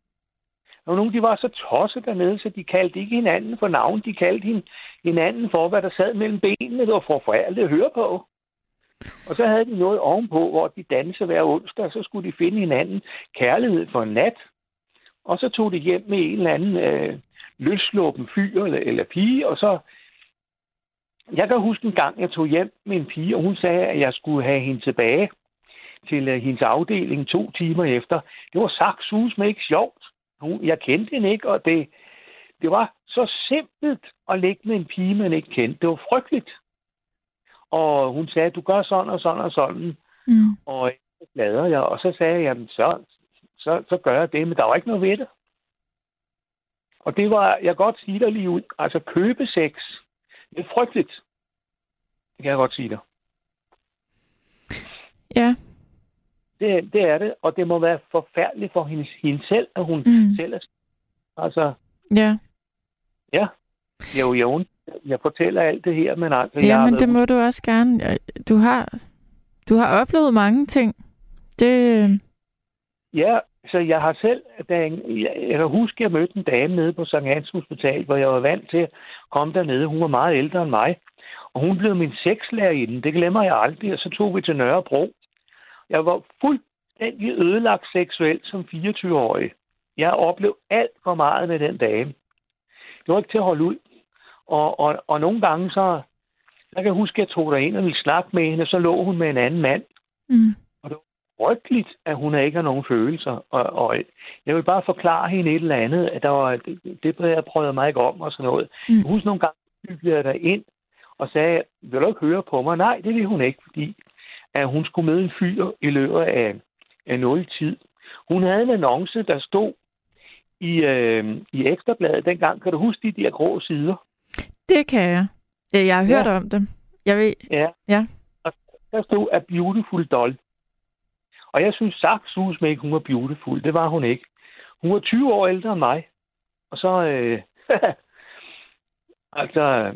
Og nogle, de var så tosset dernede, så de kaldte ikke hinanden for navn. De kaldte hinanden for, hvad der sad mellem benene. Det var forfærdeligt at høre på. Og så havde de noget ovenpå, hvor de dansede hver onsdag, og så skulle de finde hinanden kærlighed for en nat. Og så tog de hjem med en eller anden øh, løsluppen fyr eller, eller pige, og så... Jeg kan huske en gang, jeg tog hjem med en pige, og hun sagde, at jeg skulle have hende tilbage til uh, hendes afdeling to timer efter. Det var sagt sus med ikke sjovt. Hun, jeg kendte hende ikke, og det, det var så simpelt at ligge med en pige, man ikke kendte. Det var frygteligt. Og hun sagde, du gør sådan og sådan og sådan. Mm. Og så glæder jeg, og så sagde jeg, så, så, så gør jeg det, men der var ikke noget ved det. Og det var, jeg kan godt sige dig lige ud, altså købe sex, det er frygteligt. Det kan jeg godt sige dig. Ja. Det, det er det, og det må være forfærdeligt for hende, hende selv, at hun mm. selv er... Altså... Ja. Ja. Jo, jo, jeg fortæller alt det her, men altså... Ja, men det må du også gerne. Du har, du har oplevet mange ting. Det... Ja, så jeg har selv... Da jeg, jeg kan huske, jeg mødte en dame nede på Sankt Hans Hospital, hvor jeg var vant til at komme dernede. Hun var meget ældre end mig. Og hun blev min sexlærerinde. Det glemmer jeg aldrig. Og så tog vi til Nørrebro. Jeg var fuldstændig ødelagt seksuelt som 24-årig. Jeg oplevede alt for meget med den dame. Det var ikke til at holde ud. Og, og, og nogle gange så, jeg kan huske, at jeg tog ind og ville snakke med hende, og så lå hun med en anden mand. Mm. Og det var frygteligt, at hun ikke har nogen følelser. Og, og jeg vil bare forklare hende et eller andet, at der var, det, det jeg prøvede mig ikke om og sådan noget. Mm. Jeg husker nogle gange, byggede jeg der ind og sagde, vil du ikke høre på mig? Nej, det vil hun ikke, fordi at hun skulle med en fyr i løbet af, af nul tid. Hun havde en annonce, der stod i, øh, i Ekstrabladet dengang. Kan du huske de der grå sider? Det kan jeg. Jeg har hørt ja. om dem. Jeg ved. Ja. ja. Og der stod A Beautiful Doll. Og jeg synes sagt ikke, hun var beautiful. Det var hun ikke. Hun var 20 år ældre end mig. Og så... Øh, altså...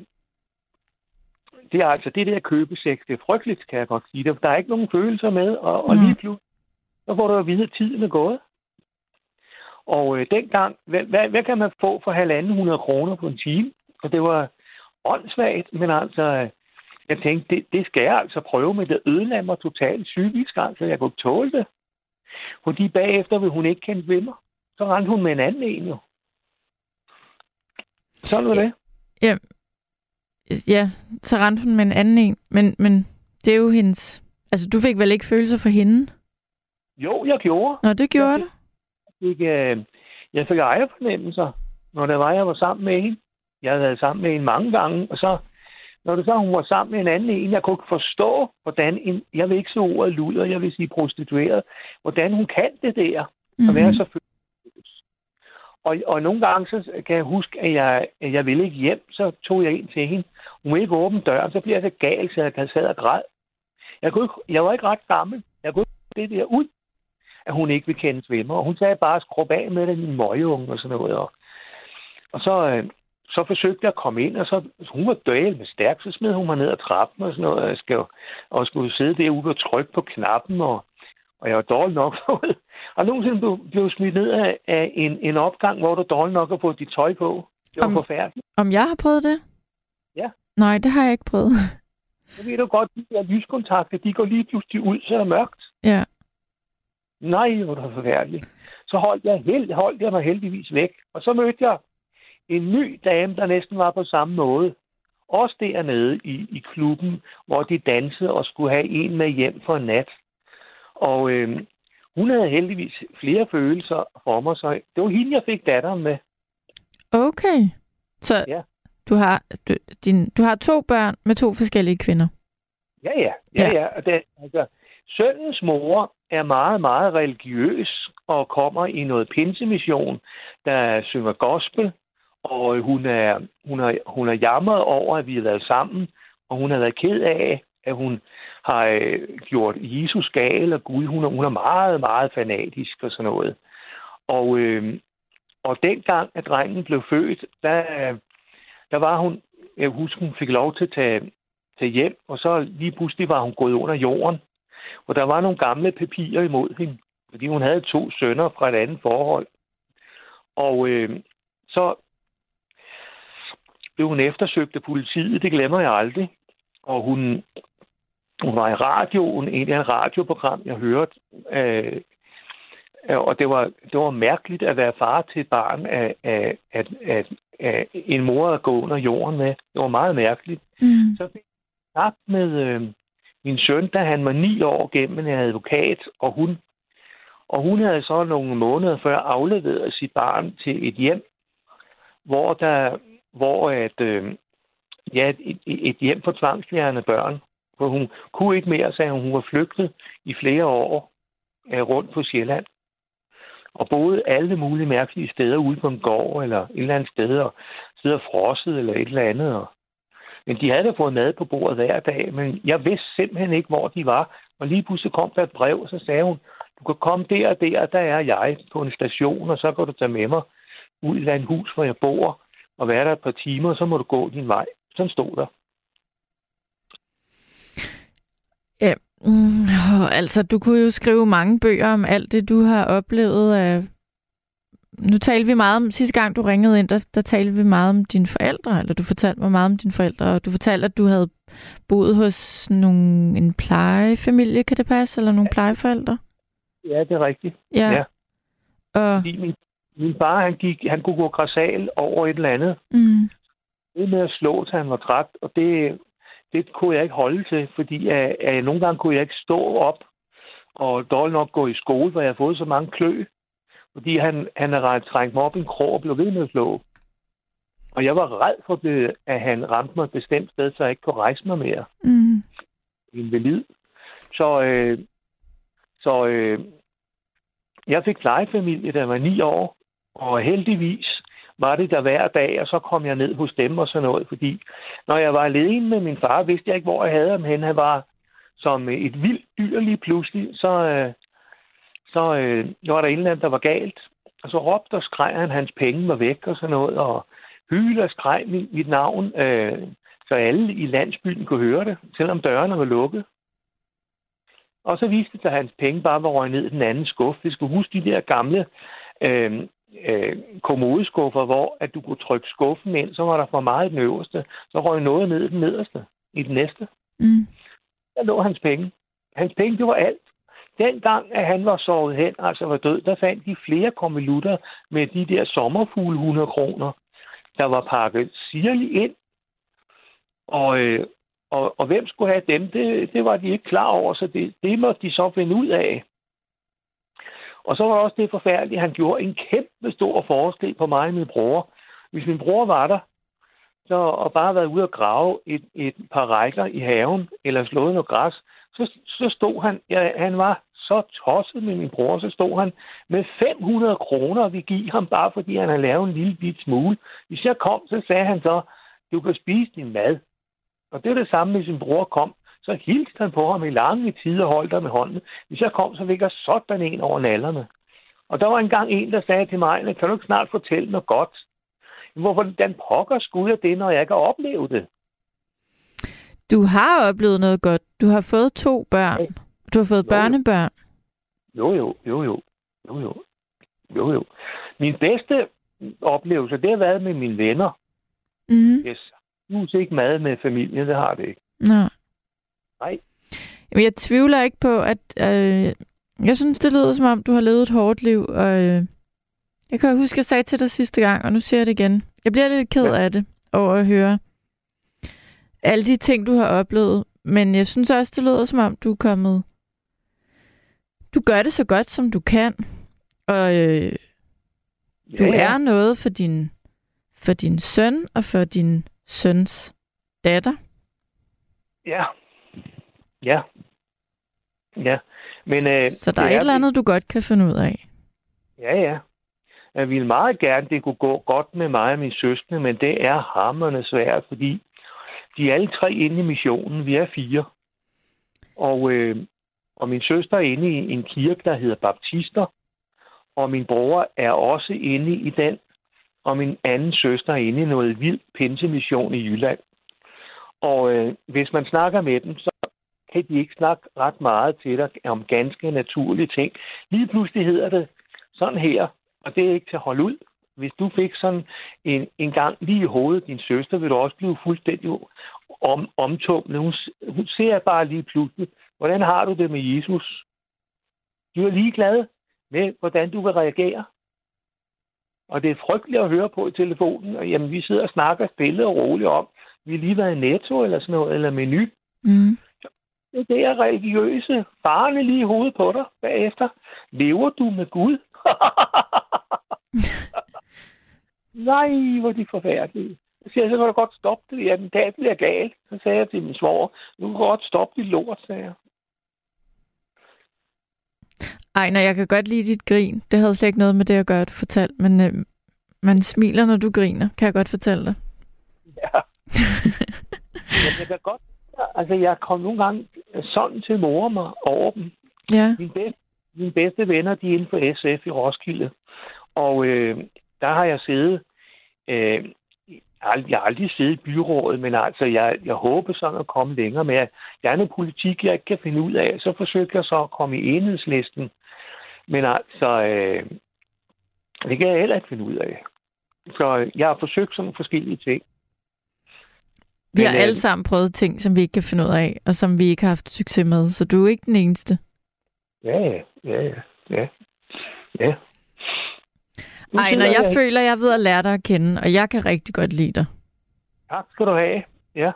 Det er altså det der købesex. Det er frygteligt, kan jeg godt sige det. Der er ikke nogen følelser med. Og, og lige pludselig, så får du at vide, at tiden er gået. Og øh, dengang, hvad, hvad, hvad kan man få for halvanden hundrede kroner på en time? Og det var åndssvagt, men altså, jeg tænkte, det, det skal jeg altså prøve, men det ødelagde mig totalt psykisk, altså jeg kunne tåle det. Fordi bagefter vil hun ikke kende ved mig. Så rendte hun med en anden en jo. Sådan var det. Ja, ja hun med en anden en, men, men det er jo hendes... Altså, du fik vel ikke følelser for hende? Jo, jeg gjorde. Nå, det gjorde du? Jeg fik, øh, jeg fik ejerfornemmelser, når det var, jeg var sammen med hende. Jeg havde været sammen med hende mange gange, og så, når det så hun var sammen med en anden en, jeg kunne ikke forstå, hvordan en, jeg vil ikke så ordet luder, jeg vil sige prostitueret, hvordan hun kan det der, mm-hmm. at være mhm. så. Og, og nogle gange, så kan jeg huske, at jeg, at jeg ville ikke hjem, så tog jeg ind til hende. Hun ville ikke åbne døren, så bliver jeg så gal, så jeg sad og græd. Jeg, kunne ikke, jeg var ikke ret gammel. Jeg kunne ikke det der ud, at hun ikke ville kende svømmer. Og hun sagde bare, skrub af med den i møgeunge og sådan noget. Og, og så, øh, så forsøgte jeg at komme ind, og så hun var døl med stærk, så smed hun mig ned ad trappen og sådan noget, og, jeg skal, og skulle sidde derude og trykke på knappen, og, og jeg var dårlig nok ud. Og nogensinde blev, blev smidt ned af, af en, en opgang, hvor du dårlig nok at få dit tøj på. Det var om, forfærdeligt. Om jeg har prøvet det? Ja. Nej, det har jeg ikke prøvet. Så ved du godt, de der lyskontakter, de går lige pludselig ud, så er det mørkt. Ja. Nej, hvor det forfærdeligt. Så holdt jeg, held, holdt jeg mig heldigvis væk. Og så mødte jeg en ny dame, der næsten var på samme måde. Også dernede i, i klubben, hvor de dansede og skulle have en med hjem for en nat. Og øh, hun havde heldigvis flere følelser for mig, så det var hende, jeg fik datteren med. Okay. Så Ja. du, har, du, din, du har to børn med to forskellige kvinder. Ja, ja. ja, Ja. ja. Og det, altså, sønnens mor er meget, meget religiøs og kommer i noget pinsemission, der synger gospel, og hun er, hun er, hun er jamret over, at vi har været sammen, og hun har været ked af, at hun har øh, gjort Jesus gal, og Gud, hun er, hun er meget, meget fanatisk og sådan noget. Og, øh, og dengang, at drengen blev født, der, der var hun, jeg husker, hun fik lov til at tage, tage hjem, og så lige pludselig var hun gået under jorden. Og der var nogle gamle papirer imod hende, fordi hun havde to sønner fra et andet forhold. Og øh, så blev hun eftersøgt af politiet, det glemmer jeg aldrig. Og hun, hun var i radioen, en af et radioprogram, jeg hørte. Øh, og det var, det var mærkeligt at være far til et barn, at, at, at, at, at en mor at gå under jorden med. Det var meget mærkeligt. Mm. Så fik jeg med øh, min søn, da han var ni år gennem en advokat, og hun, og hun havde så nogle måneder før afleveret sit barn til et hjem, hvor der, hvor at, øh, ja, et, et, et hjem for tvangsfjerne børn. For hun kunne ikke mere, sagde hun. Hun var flygtet i flere år øh, rundt på Sjælland. Og boede alle mulige mærkelige steder ude på en gård eller et eller andet sted, og sidder frosset eller et eller andet. Og men de havde da fået mad på bordet hver dag, men jeg vidste simpelthen ikke, hvor de var. Og lige pludselig kom der et brev, og så sagde hun, du kan komme der og der, der er jeg på en station, og så kan du tage med mig ud i et hus, hvor jeg bor, og være der et par timer, så må du gå din vej. Sådan stod der. Ja, mm, åh, altså du kunne jo skrive mange bøger om alt det, du har oplevet af... Nu talte vi meget om, sidste gang du ringede ind, der, der talte vi meget om dine forældre, eller du fortalte mig meget om dine forældre, og du fortalte, at du havde boet hos nogle, en plejefamilie, kan det passe, eller nogle plejeforældre? Ja, det er rigtigt. Ja. Ja. Og, Fordi min, min far, han, gik, han kunne gå græsal over et eller andet. mm, Det med at slå, til han var træt, og det, det kunne jeg ikke holde til, fordi at, at nogle gange kunne jeg ikke stå op og dårligt nok gå i skole, hvor jeg har fået så mange klø. Fordi han, han har trængt mig op i en krog og blev ved med at slå. Og jeg var red for, det, at han ramte mig et bestemt sted, så jeg ikke kunne rejse mig mere. mm, Invalid. Så, øh, så øh, jeg fik plejefamilie, da jeg var ni år, og heldigvis var det der hver dag, og så kom jeg ned hos dem og sådan noget, fordi når jeg var alene med min far, vidste jeg ikke, hvor jeg havde ham hen. Han var som et vildt dyr lige pludselig, så, øh, så øh, var der en eller anden, der var galt. Og så råbte og skreg han, hans penge var væk og sådan noget, og hylede og skreg mit, mit navn, øh, så alle i landsbyen kunne høre det, selvom dørene var lukket. Og så viste det sig, at hans penge bare var røget ned i den anden skuffe. Vi skulle huske de der gamle øh, øh, kommodeskuffer, hvor at du kunne trykke skuffen ind, så var der for meget i den øverste. Så røg noget ned i den nederste, i den næste. mm, Der lå hans penge. Hans penge, det var alt. Dengang, at han var sovet hen, altså var død, der fandt de flere konvolutter med de der sommerfugle 100 kroner, der var pakket sirligt ind. Og, øh, og, og hvem skulle have dem, det, det var de ikke klar over, så det, det måtte de så finde ud af. Og så var der også det forfærdelige, han gjorde en kæmpe stor forskel på mig og min bror. Hvis min bror var der, så, og bare været ude og grave et, et par rækker i haven, eller slået noget græs, så, så stod han, ja, han var så tosset med min bror, så stod han med 500 kroner, vi give ham bare fordi han havde lavet en lille bit smule. Hvis jeg kom, så sagde han så, du kan spise din mad. Og det er det samme, hvis sin bror kom. Så hilste han på ham i lange tider og holdt ham med hånden. Hvis jeg kom, så fik jeg sådan en over nallerne. Og der var engang en, der sagde til mig, kan du ikke snart fortælle noget godt? Hvorfor den pokker skulle jeg det, når jeg ikke har oplevet det? Du har oplevet noget godt. Du har fået to børn. Du har fået Jo. børnebørn. Jo, jo, jo, jo. Jo, jo. Jo, jo. Min bedste oplevelse, det har været med mine venner. Mm. Yes. Nu er ikke mad med familien, det har det ikke. Nå. Nej. Jamen, jeg tvivler ikke på, at... Øh, jeg synes, det lyder som om, du har levet et hårdt liv, og øh, jeg kan huske, jeg sagde til dig sidste gang, og nu siger jeg det igen. Jeg bliver lidt ked Ja. af det over at høre, alle de ting, du har oplevet. Men jeg synes også, det lyder som om, du er kommet... Du gør det så godt, som du kan. Og øh, du Ja, ja. er noget for din, for din søn og for din søns datter. Ja. Ja. Ja. Men, øh, Så der er det et eller andet, du godt kan finde ud af. Ja, ja. Jeg ville meget gerne, det kunne gå godt med mig og min søskende, men det er hammerne svært, fordi de er alle tre inde i missionen. Vi er fire. Og, øh, og min søster er inde i en kirke, der hedder Baptister. Og min bror er også inde i den. Og min anden søster er inde i noget vild pinsemission i Jylland. Og øh, hvis man snakker med dem, så kan de ikke snakke ret meget til dig om ganske naturlige ting. Lige pludselig hedder det sådan her, og det er ikke til at holde ud. Hvis du fik sådan en, en gang lige i hovedet din søster, vil du også blive fuldstændig om, omtumlet. Hun, hun ser bare lige pludselig, hvordan har du det med Jesus? Du er ligeglad med, hvordan du vil reagere. Og det er frygteligt at høre på i telefonen, og jamen, vi sidder og snakker stille og roligt om, vi har lige været i Netto eller sådan noget, eller menu. Mm. Det er religiøse. Faren er lige i hovedet på dig bagefter. Lever du med Gud? Nej, hvor de forfærdelige. Så siger jeg, så kan du godt stoppe det. Ja, den dag bliver gal. Så sagde jeg til min svoger, du kan godt stoppe dit lort, sagde jeg. Ej, når jeg kan godt lide dit grin. Det havde slet ikke noget med det at gøre, du fortalte. Men øh, man smiler, når du griner, kan jeg godt fortælle dig. Ja. Men jeg kan godt, altså jeg kom nogle gange sådan til mor mig over dem. Ja. Mine bedste, mine bedste venner, de er inden for SF i Roskilde. Og øh, der har jeg siddet, øh, jeg har aldrig siddet i byrådet, men altså, jeg, jeg håber sådan at komme længere med. Jeg er noget politik, jeg ikke kan finde ud af. Så forsøgte jeg så at komme i enhedslisten. Men altså, øh, det kan jeg heller ikke finde ud af. Så jeg har forsøgt sådan forskellige ting. Vi har øh, alle sammen prøvet ting, som vi ikke kan finde ud af, og som vi ikke har haft succes med. Så du er ikke den eneste. Ja, ja, ja, ja, ja. ja. Ej, når sidder jeg føler, jeg ved at lære dig at kende, og jeg kan rigtig godt lide dig. Tak skal du have. Ja.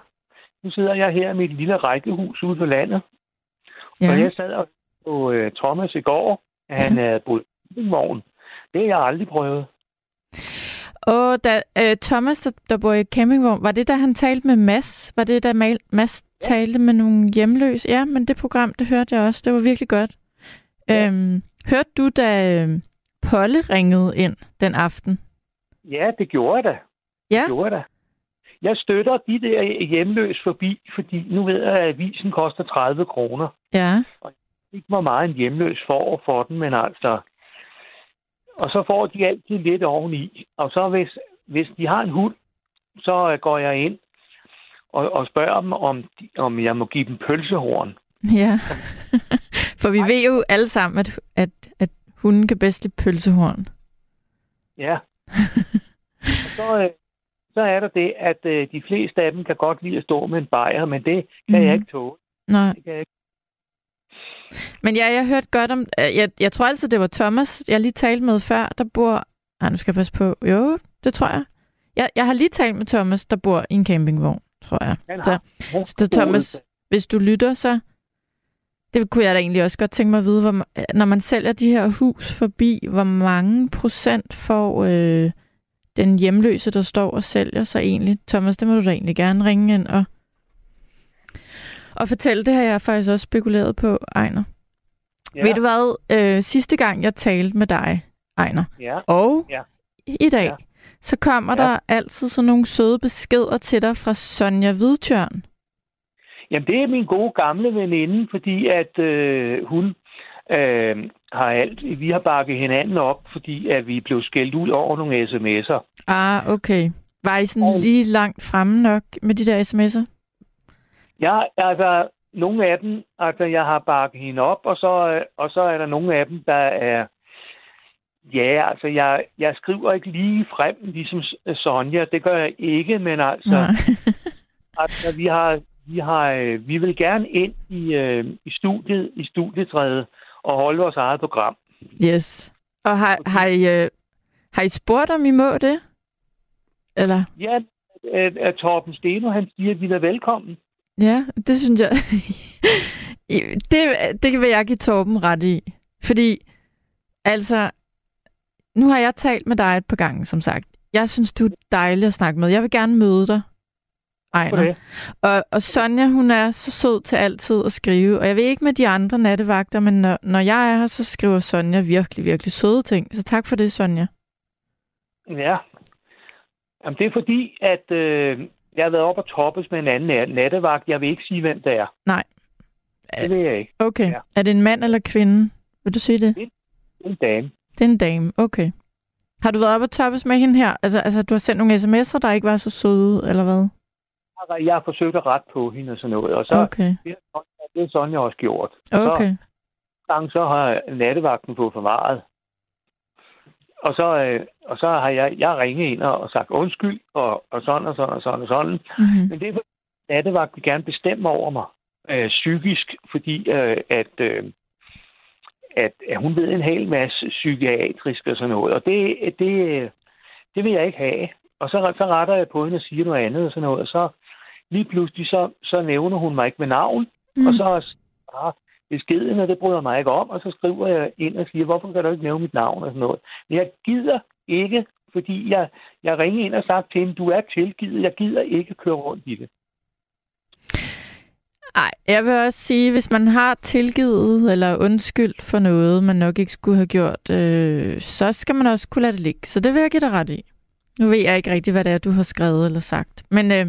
Nu sidder jeg her i mit lille rækkehus ude på landet. Ja. Og Ja. jeg sad og på uh, Thomas i går, han havde boet i en vogn. Det har jeg aldrig prøvet. Og da øh, Thomas, der, der bor i campingvogn, var det da han talte med Mads? Var det da Mal- Mads talte med nogle hjemløse? Ja, men det program, det hørte jeg også. Det var virkelig godt. Ja. Øhm, hørte du, da øh, Polle ringede ind den aften? Ja, det gjorde jeg da. Ja, Det gjorde jeg da. Jeg støtter de der hjemløs forbi, fordi nu ved jeg, at avisen koster 30 kroner. ja. Ikke hvor meget en hjemløs får for den, men altså... Og så får de altid lidt oveni. Og så hvis, hvis de har en hund, så øh, går jeg ind og, og spørger dem, om, de, om jeg må give dem pølsehorn. Ja. For vi ved jo alle sammen, at, at, at hunden kan bedst lide pølsehorn. Ja. og så, øh, så er der det, at øh, de fleste af dem kan godt lide at stå med en bajer, men det kan mm. jeg Mhm. ikke tåle. Nej. Det kan jeg ikke. Men ja, jeg hørte godt om... øh, Jeg, jeg tror altså, det var Thomas, jeg lige talte med før, der bor... Ej, nu skal jeg passe på. Jo, det tror jeg. Jeg, jeg har lige talt med Thomas, der bor i en campingvogn, tror jeg. Så, så Thomas, hvis du lytter, så... Det kunne jeg da egentlig også godt tænke mig at vide, hvor, når man sælger de her hus forbi, hvor mange procent får øh, den hjemløse, der står og sælger sig egentlig? Thomas, det må du da egentlig gerne ringe ind og, og fortælle. Det har jeg faktisk også spekuleret på, Ejner. Ja. Ved du hvad? Øh, sidste gang, jeg talte med dig, Ejner, Ja, og Ja. i dag, Ja. så kommer Ja. der altid sådan nogle søde beskeder til dig fra Sonja Hvidtjørn. Jamen, det er min gode gamle veninde, fordi at øh, hun øh, har alt. Vi har bakket hinanden op, fordi at vi blev skældt ud over nogle sms'er. Ah, okay. Var I sådan Og- lige langt fremme nok med de der sms'er? Ja, altså, nogle af dem, altså, jeg har bakket hende op, og så, og så er der nogle af dem, der er... Ja, altså, jeg, jeg skriver ikke lige frem, ligesom Sonja. Det gør jeg ikke, men altså, altså vi har... Vi, har, øh, vi vil gerne ind i, øh, i studiet, i studietræet, og holde vores eget program. yes. Og har, har, I, øh, har I spurgt, om I må det? Eller? Ja, at, at Torben Steno, han siger, at vi er velkommen. Ja, det synes jeg. det, det vil jeg give Torben ret i. Fordi, altså, nu har jeg talt med dig et par gange, som sagt. Jeg synes, du er dejlig at snakke med. Jeg vil gerne møde dig, Ejner. Og, og Sonja, hun er så sød til altid at skrive. Og jeg ved ikke med de andre nattevagter, men når, når jeg er her, så skriver Sonja virkelig, virkelig søde ting. Så tak for det, Sonja. Ja. Jamen, det er fordi, at øh, jeg har været op og toppes med en anden nattevagt. Jeg vil ikke sige, hvem det er. Nej. Det vil jeg ikke. Okay. Ja. Er det en mand eller kvinde? Vil du sige det? Det er en dame. Det er en dame, okay. Har du været op og toppes med hende her? Altså, altså du har sendt nogle sms'er, der ikke var så søde, eller hvad? Jeg har forsøgt at rette på hende og sådan noget, og så okay. det, det er sådan, jeg også gjort. Okay. Så, så har nattevagten fået for meget. Og så, øh, og så har jeg, jeg ringet ind og sagt undskyld, og, og sådan og sådan og sådan og sådan. Mm-hmm. Men det er fordi, nattevagten gerne bestemme over mig øh, psykisk, fordi øh, at, øh, at, at hun ved en hel masse psykiatrisk og sådan noget. Og det, det, det vil jeg ikke have. Og så, så retter jeg på hende og siger noget andet og sådan noget. Og så lige pludselig, så, så nævner hun mig ikke med navn. Mm. Og så ah, beskeden, og det bryder mig ikke om. Og så skriver jeg ind og siger, hvorfor kan du ikke nævne mit navn og sådan noget. Men jeg gider ikke, fordi jeg, jeg ringer ind og sagt til hende, du er tilgivet, jeg gider ikke køre rundt i det. Nej, jeg vil også sige, hvis man har tilgivet eller undskyldt for noget, man nok ikke skulle have gjort, øh, så skal man også kunne lade det ligge. Så det vil jeg give dig ret i. Nu ved jeg ikke rigtig, hvad det er, du har skrevet eller sagt. Men, øh,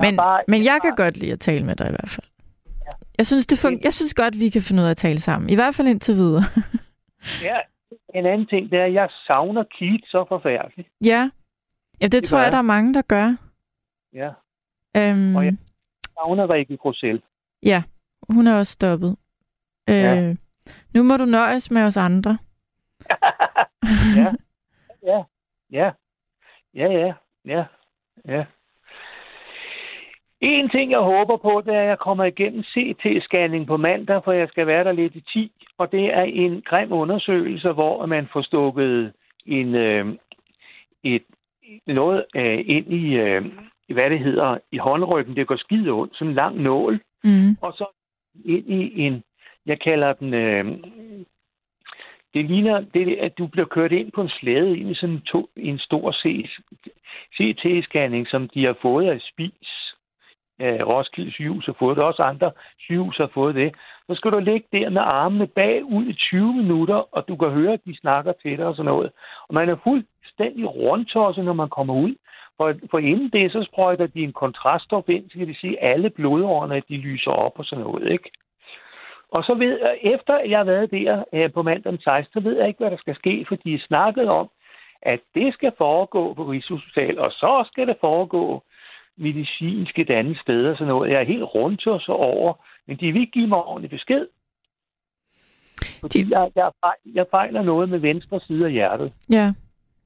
men, bare, men jeg kan godt lide at tale med dig i hvert fald. Ja. Jeg, synes, det fun- jeg synes godt, vi kan finde ud af at tale sammen. I hvert fald indtil videre. ja, en anden ting, det er, at jeg savner Keith så forfærdeligt. Ja, ja det, det tror jeg, der er mange, der gør. Ja. Øhm, og jeg savner Rikke Grosel. Ja, hun er også stoppet. Ja. Øh, nu må du nøjes med os andre. ja. ja, ja, ja, ja, ja, ja. En ting, jeg håber på, det er, at jeg kommer igennem CT-scanning på mandag, for jeg skal være der lidt i 10. Og det er en grim undersøgelse, hvor man får stukket en, øh, et, noget øh, ind i, øh, hvad det hedder, i håndryggen. Det går skide ondt, sådan en lang nål. Mm. Og så ind i en, jeg kalder den, øh, det ligner, det, at du bliver kørt ind på en slæde ind i sådan en, to, en stor CT-scanning, som de har fået af SPIS. Øh, Roskilde sygehus har fået det, også andre sygehus har fået det. Så skal du ligge der med armene bagud i 20 minutter, og du kan høre, at de snakker til dig og sådan noget. Og man er fuldstændig rundtosset, når man kommer ud. For, for inden det, så sprøjter de en kontraststof ind, så kan de sige, at alle blodårene, de lyser op og sådan noget, ikke? Og så ved jeg, efter jeg har været der øh, på mandag den 16, så ved jeg ikke, hvad der skal ske, for de snakkede om, at det skal foregå på Rigshospital, og så skal det foregå medicinsk et andet sted og sådan noget. Jeg er helt rundt så over, men de vil ikke give mig ordentlig besked. Fordi de... jeg, jeg, jeg fejler noget med venstre side af hjertet. Ja,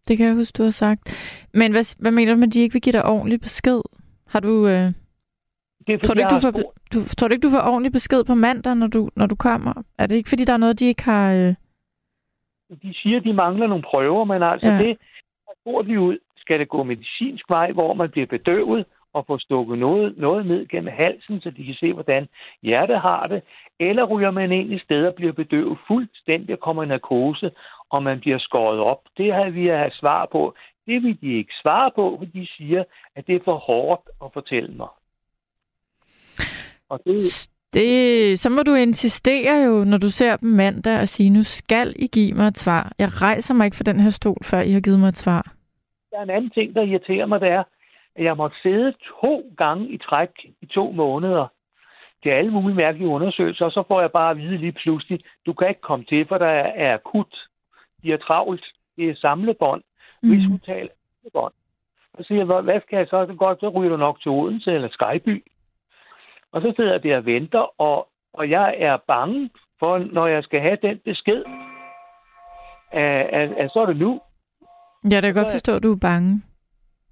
det kan jeg huske, du har sagt. Men hvad, hvad mener du med, at de ikke vil give dig ordentlig besked? Har du... Øh... Det er, tror, du ikke, du, får, du, tror du ikke, du får ordentlig besked på mandag, når du, når du kommer? Er det ikke, fordi der er noget, de ikke har... Øh... De siger, de mangler nogle prøver, men altså ja. det får vi ud. Skal det gå medicinsk vej, hvor man bliver bedøvet og får stukket noget, noget ned gennem halsen, så de kan se, hvordan hjertet har det? Eller ryger man ind i stedet og bliver bedøvet fuldstændig og kommer i narkose, og man bliver skåret op? Det har vi at have svar på. Det vil de ikke svare på, for de siger, at det er for hårdt at fortælle mig. Og det... det, så må du insistere jo, når du ser dem mandag, og sige, nu skal I give mig et svar. Jeg rejser mig ikke for den her stol, før I har givet mig et svar. Der er en anden ting, der irriterer mig, det er, at jeg måtte sidde to gange i træk i to måneder til alle mulige mærkelige undersøgelser, og så får jeg bare at vide lige pludselig, du kan ikke komme til, for der er akut. De er travlt. Det er samlebånd. Mm. Rigshospital samlebånd. Så siger jeg, hvad skal jeg så? Så godt, så ryger du nok til Odense eller Skyby. Og så sidder jeg der og venter, og, og jeg er bange for, når jeg skal have den besked, at, at, at så er det nu. Ja, det kan godt forstå, at du er bange.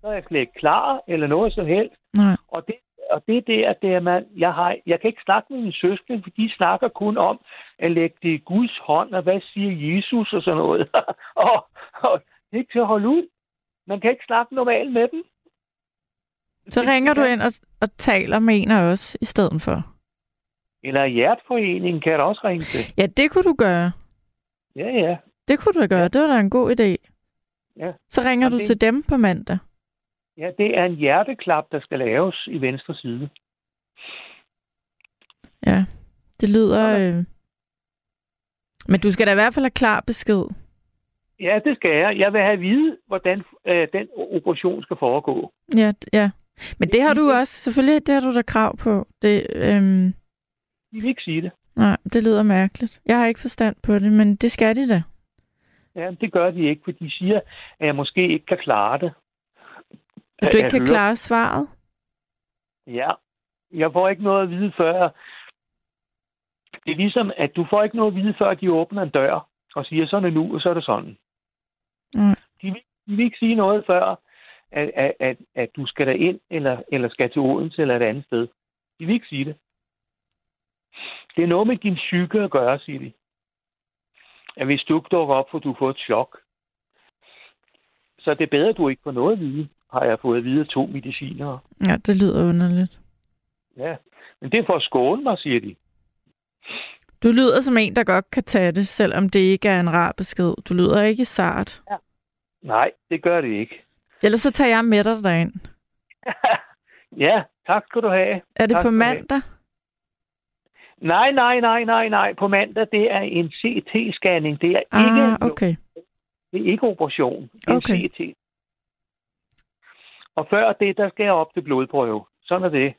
Så er jeg slet ikke klar, eller noget som helst. Nej. Og det, og det er det, at det er, man, jeg, har, jeg kan ikke snakke med mine søskende, for de snakker kun om at lægge det i Guds hånd, og hvad siger Jesus og sådan noget. og, og det er ikke til at holde ud. Man kan ikke snakke normalt med dem. Så ringer du ind og, og taler med en af os i stedet for. Eller hjertforeningen kan jeg da også ringe til. Ja, det kunne du gøre. Ja, ja. Det kunne du gøre. Ja. Det var da en god idé. Ja. Så ringer Og du det- til dem på mandag. Ja, det er en hjerteklap, der skal laves i venstre side. Ja, det lyder... Øh... Men du skal da i hvert fald have klar besked. Ja, det skal jeg. Jeg vil have at vide, hvordan øh, den operation skal foregå. Ja, ja. Men det har du også, selvfølgelig, det har du da krav på. Det, øhm, De vil ikke sige det. nej, det lyder mærkeligt. Jeg har ikke forstand på det, men det skal de da. Ja, det gør de ikke, for de siger, at jeg måske ikke kan klare det. At du ikke kan hører- klare svaret. Ja, jeg får ikke noget at vide før. Det er ligesom, at du får ikke noget at vide, før de åbner en dør og siger, sådan er nu, og så er det sådan. Nej. De vil, de vil ikke sige noget før, at, at, at, at du skal derind, eller, eller skal til Odense eller et andet sted. De vil ikke sige det. Det er noget med din psyke at gøre, siger de. At hvis du ikke dukker op, for du får et chok. Så det er bedre, at du ikke får noget at vide, har jeg fået at vide af to medicinere. Ja, det lyder underligt. Ja, men det er for at skåne mig, siger de. Du lyder som en, der godt kan tage det, selvom det ikke er en rar besked. Du lyder ikke sart. Nej, det gør det ikke. Ellers så tager jeg med dig derind. ja, tak skal du have. Er det Tak på mandag? Nej, nej, nej, nej, nej. På mandag, det er en CT-scanning. Det er ikke, Ah, okay. det er ikke operation. Det er Okay. CT. Og før det, der skal jeg op til blodprøve. Sådan er det.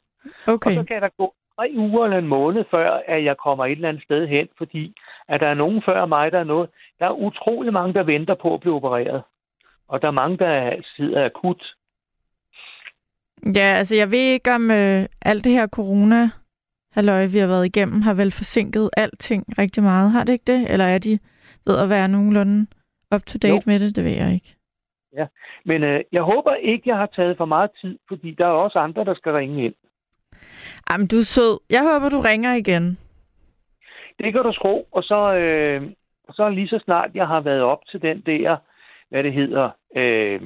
Okay. Og så kan der gå tre uger eller en måned, før at jeg kommer et eller andet sted hen, fordi at der er nogen før mig, der er noget. Der er utrolig mange, der venter på at blive opereret. Og der er mange, der sidder akut. Ja, altså jeg ved ikke om øh, alt det her corona halløj, vi har været igennem, har vel forsinket alting rigtig meget. Har det ikke det? Eller er de ved at være nogenlunde up to date Jo. med det? Det ved jeg ikke. Men øh, jeg håber ikke, jeg har taget for meget tid, fordi der er også andre, der skal ringe ind. Jamen, du er sød. Jeg håber, du ringer igen. Det kan du tro, og så, øh, så lige så snart jeg har været op til den der, hvad det hedder, øh,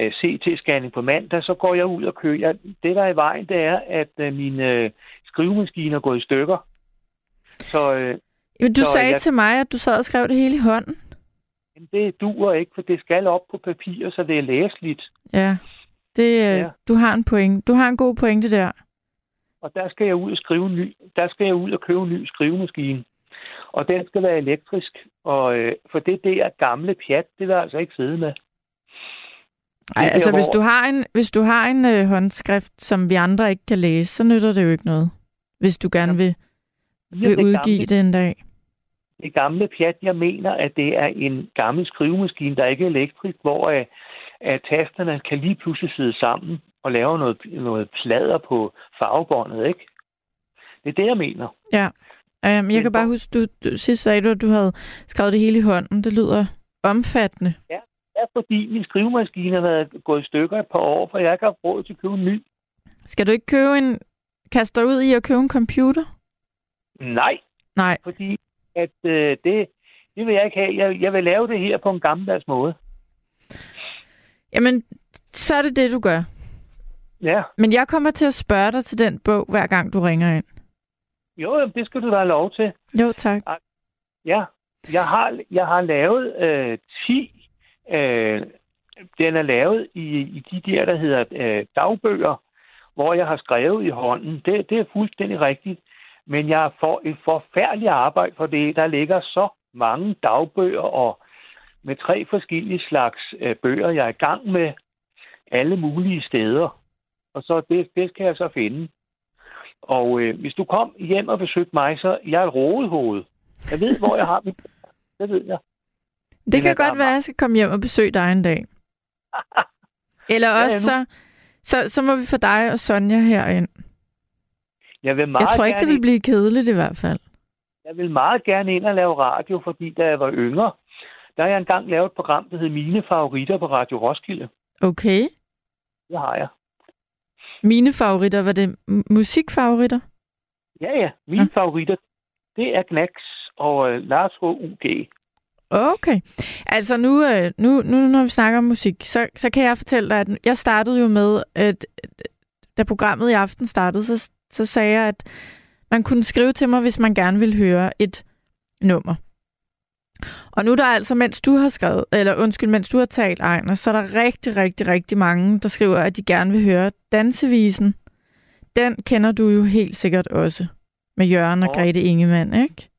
øh, CT-scanning på mandag, så går jeg ud og køber. Jeg, det, der er i vejen, det er, at øh, min øh, skrivemaskine er gået i stykker. Så øh, Men du Så sagde jeg- til mig, at du sad og skrev det hele i hånden. Jamen, det duer ikke, for det skal op på papir, så det er læseligt. Ja. Det, øh, Ja. ja. Du har en point. Du har en god pointe der. Og der skal jeg ud og skrive en ny, der skal jeg ud og købe en ny skrivemaskine. Og den skal være elektrisk. Og øh, for det der gamle pjat, det vil jeg altså ikke sidde med. Ej, der, altså hvis hvor- du har en, hvis du har en øh, håndskrift, som vi andre ikke kan læse, så nytter det jo ikke noget. Hvis du gerne vil, Via vil udgive gamle, det en dag. Det gamle pjat, jeg mener, at det er en gammel skrivemaskine, der ikke er elektrisk, hvor øh, at tasterne kan lige pludselig sidde sammen og lave noget, noget plader på farvebåndet, ikke? Det er det, jeg mener. Um, jeg kan bare huske, du, du sidst sagde du, at du havde skrevet det hele i hånden. Det lyder omfattende. Det er fordi, min skrivemaskine har været gået i stykker et par år, for jeg ikke har råd til at købe en ny. Skal du ikke købe en... Kaste dig ud i at købe en computer? Nej, Nej. fordi at øh, det, det vil jeg ikke have. Jeg, jeg vil lave det her på en gammeldags måde. Jamen, så er det det, du gør. Ja, Men jeg kommer til at spørge dig til den bog, hver gang du ringer ind. jo, det skal du da have lov til. Jo, tak. Ja, jeg har, jeg har lavet øh, 10. Øh, den er lavet i, i de der, der hedder øh, dagbøger, hvor jeg har skrevet i hånden. Det, det er fuldstændig rigtigt. Men jeg får et forfærdeligt arbejde for det. Der ligger så mange dagbøger og med tre forskellige slags øh, bøger, jeg er i gang med alle mulige steder. Og så det, det skal jeg så finde. Og øh, hvis du kom hjem og besøgte mig, så jeg er et rodehoved. Jeg ved, hvor jeg har mit... Det ved jeg. Det Men kan godt være, at jeg skal komme hjem og besøge dig en dag. Eller Ja, også, nu- så, så, så må vi få dig og Sonja herind. Jeg vil meget Jeg tror ikke, gerne det vil blive kedeligt i hvert fald. Jeg vil meget gerne ind og lave radio, fordi da jeg var yngre, der har jeg engang lavet et program, der hed Mine Favoritter på Radio Roskilde. Okay. Det har jeg. Mine favoritter, var det musikfavoritter? Ja, ja. Mine ja. favoritter, det er Knacks og øh, Lars H.U.G. Okay. Altså nu, øh, nu, nu når vi snakker om musik, så, så kan jeg fortælle dig, at jeg startede jo med, at da programmet i aften startede, så, så sagde jeg, at man kunne skrive til mig, hvis man gerne ville høre et nummer. Og nu er der altså, mens du har skrevet, eller undskyld, mens du har talt, Ejner, så er der rigtig, rigtig, rigtig mange, der skriver, at de gerne vil høre dansevisen. Den kender du jo helt sikkert også med Jørgen og Åh. Grete Ingemann, ikke?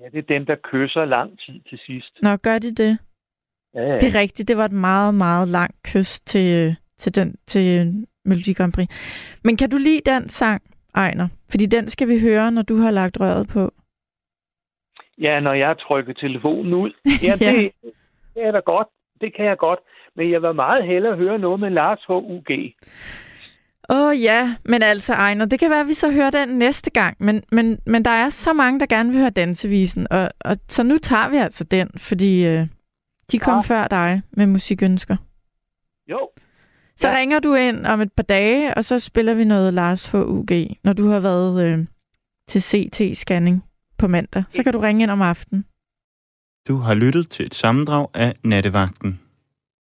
Ja, det er dem, der kysser lang tid til sidst. Nå, gør de det? Ja, ja. Det er rigtigt, det var et meget, meget langt kys til, til, den, til Melodi Grand Prix. Men kan du lide den sang, Ejner? Fordi den skal vi høre, når du har lagt røret på. ja, når jeg trykker telefonen ud. Ja, Ja. det, det er da godt. Det kan jeg godt. Men jeg vil meget hellere høre noget med Lars H.U.G. Åh oh, ja, men altså Ejner, det kan være, at vi så hører den næste gang. Men, men, men der er så mange, der gerne vil høre dansevisen, og, og så nu tager vi altså den, fordi øh, de kom Ja. før dig med musikønsker. Jo, Så Ja. ringer du ind om et par dage, og så spiller vi noget Lars for UG, når du har været øh, til CT-scanning på mandag. Så kan du ringe ind om aftenen. Du har lyttet til et sammendrag af Nattevagten.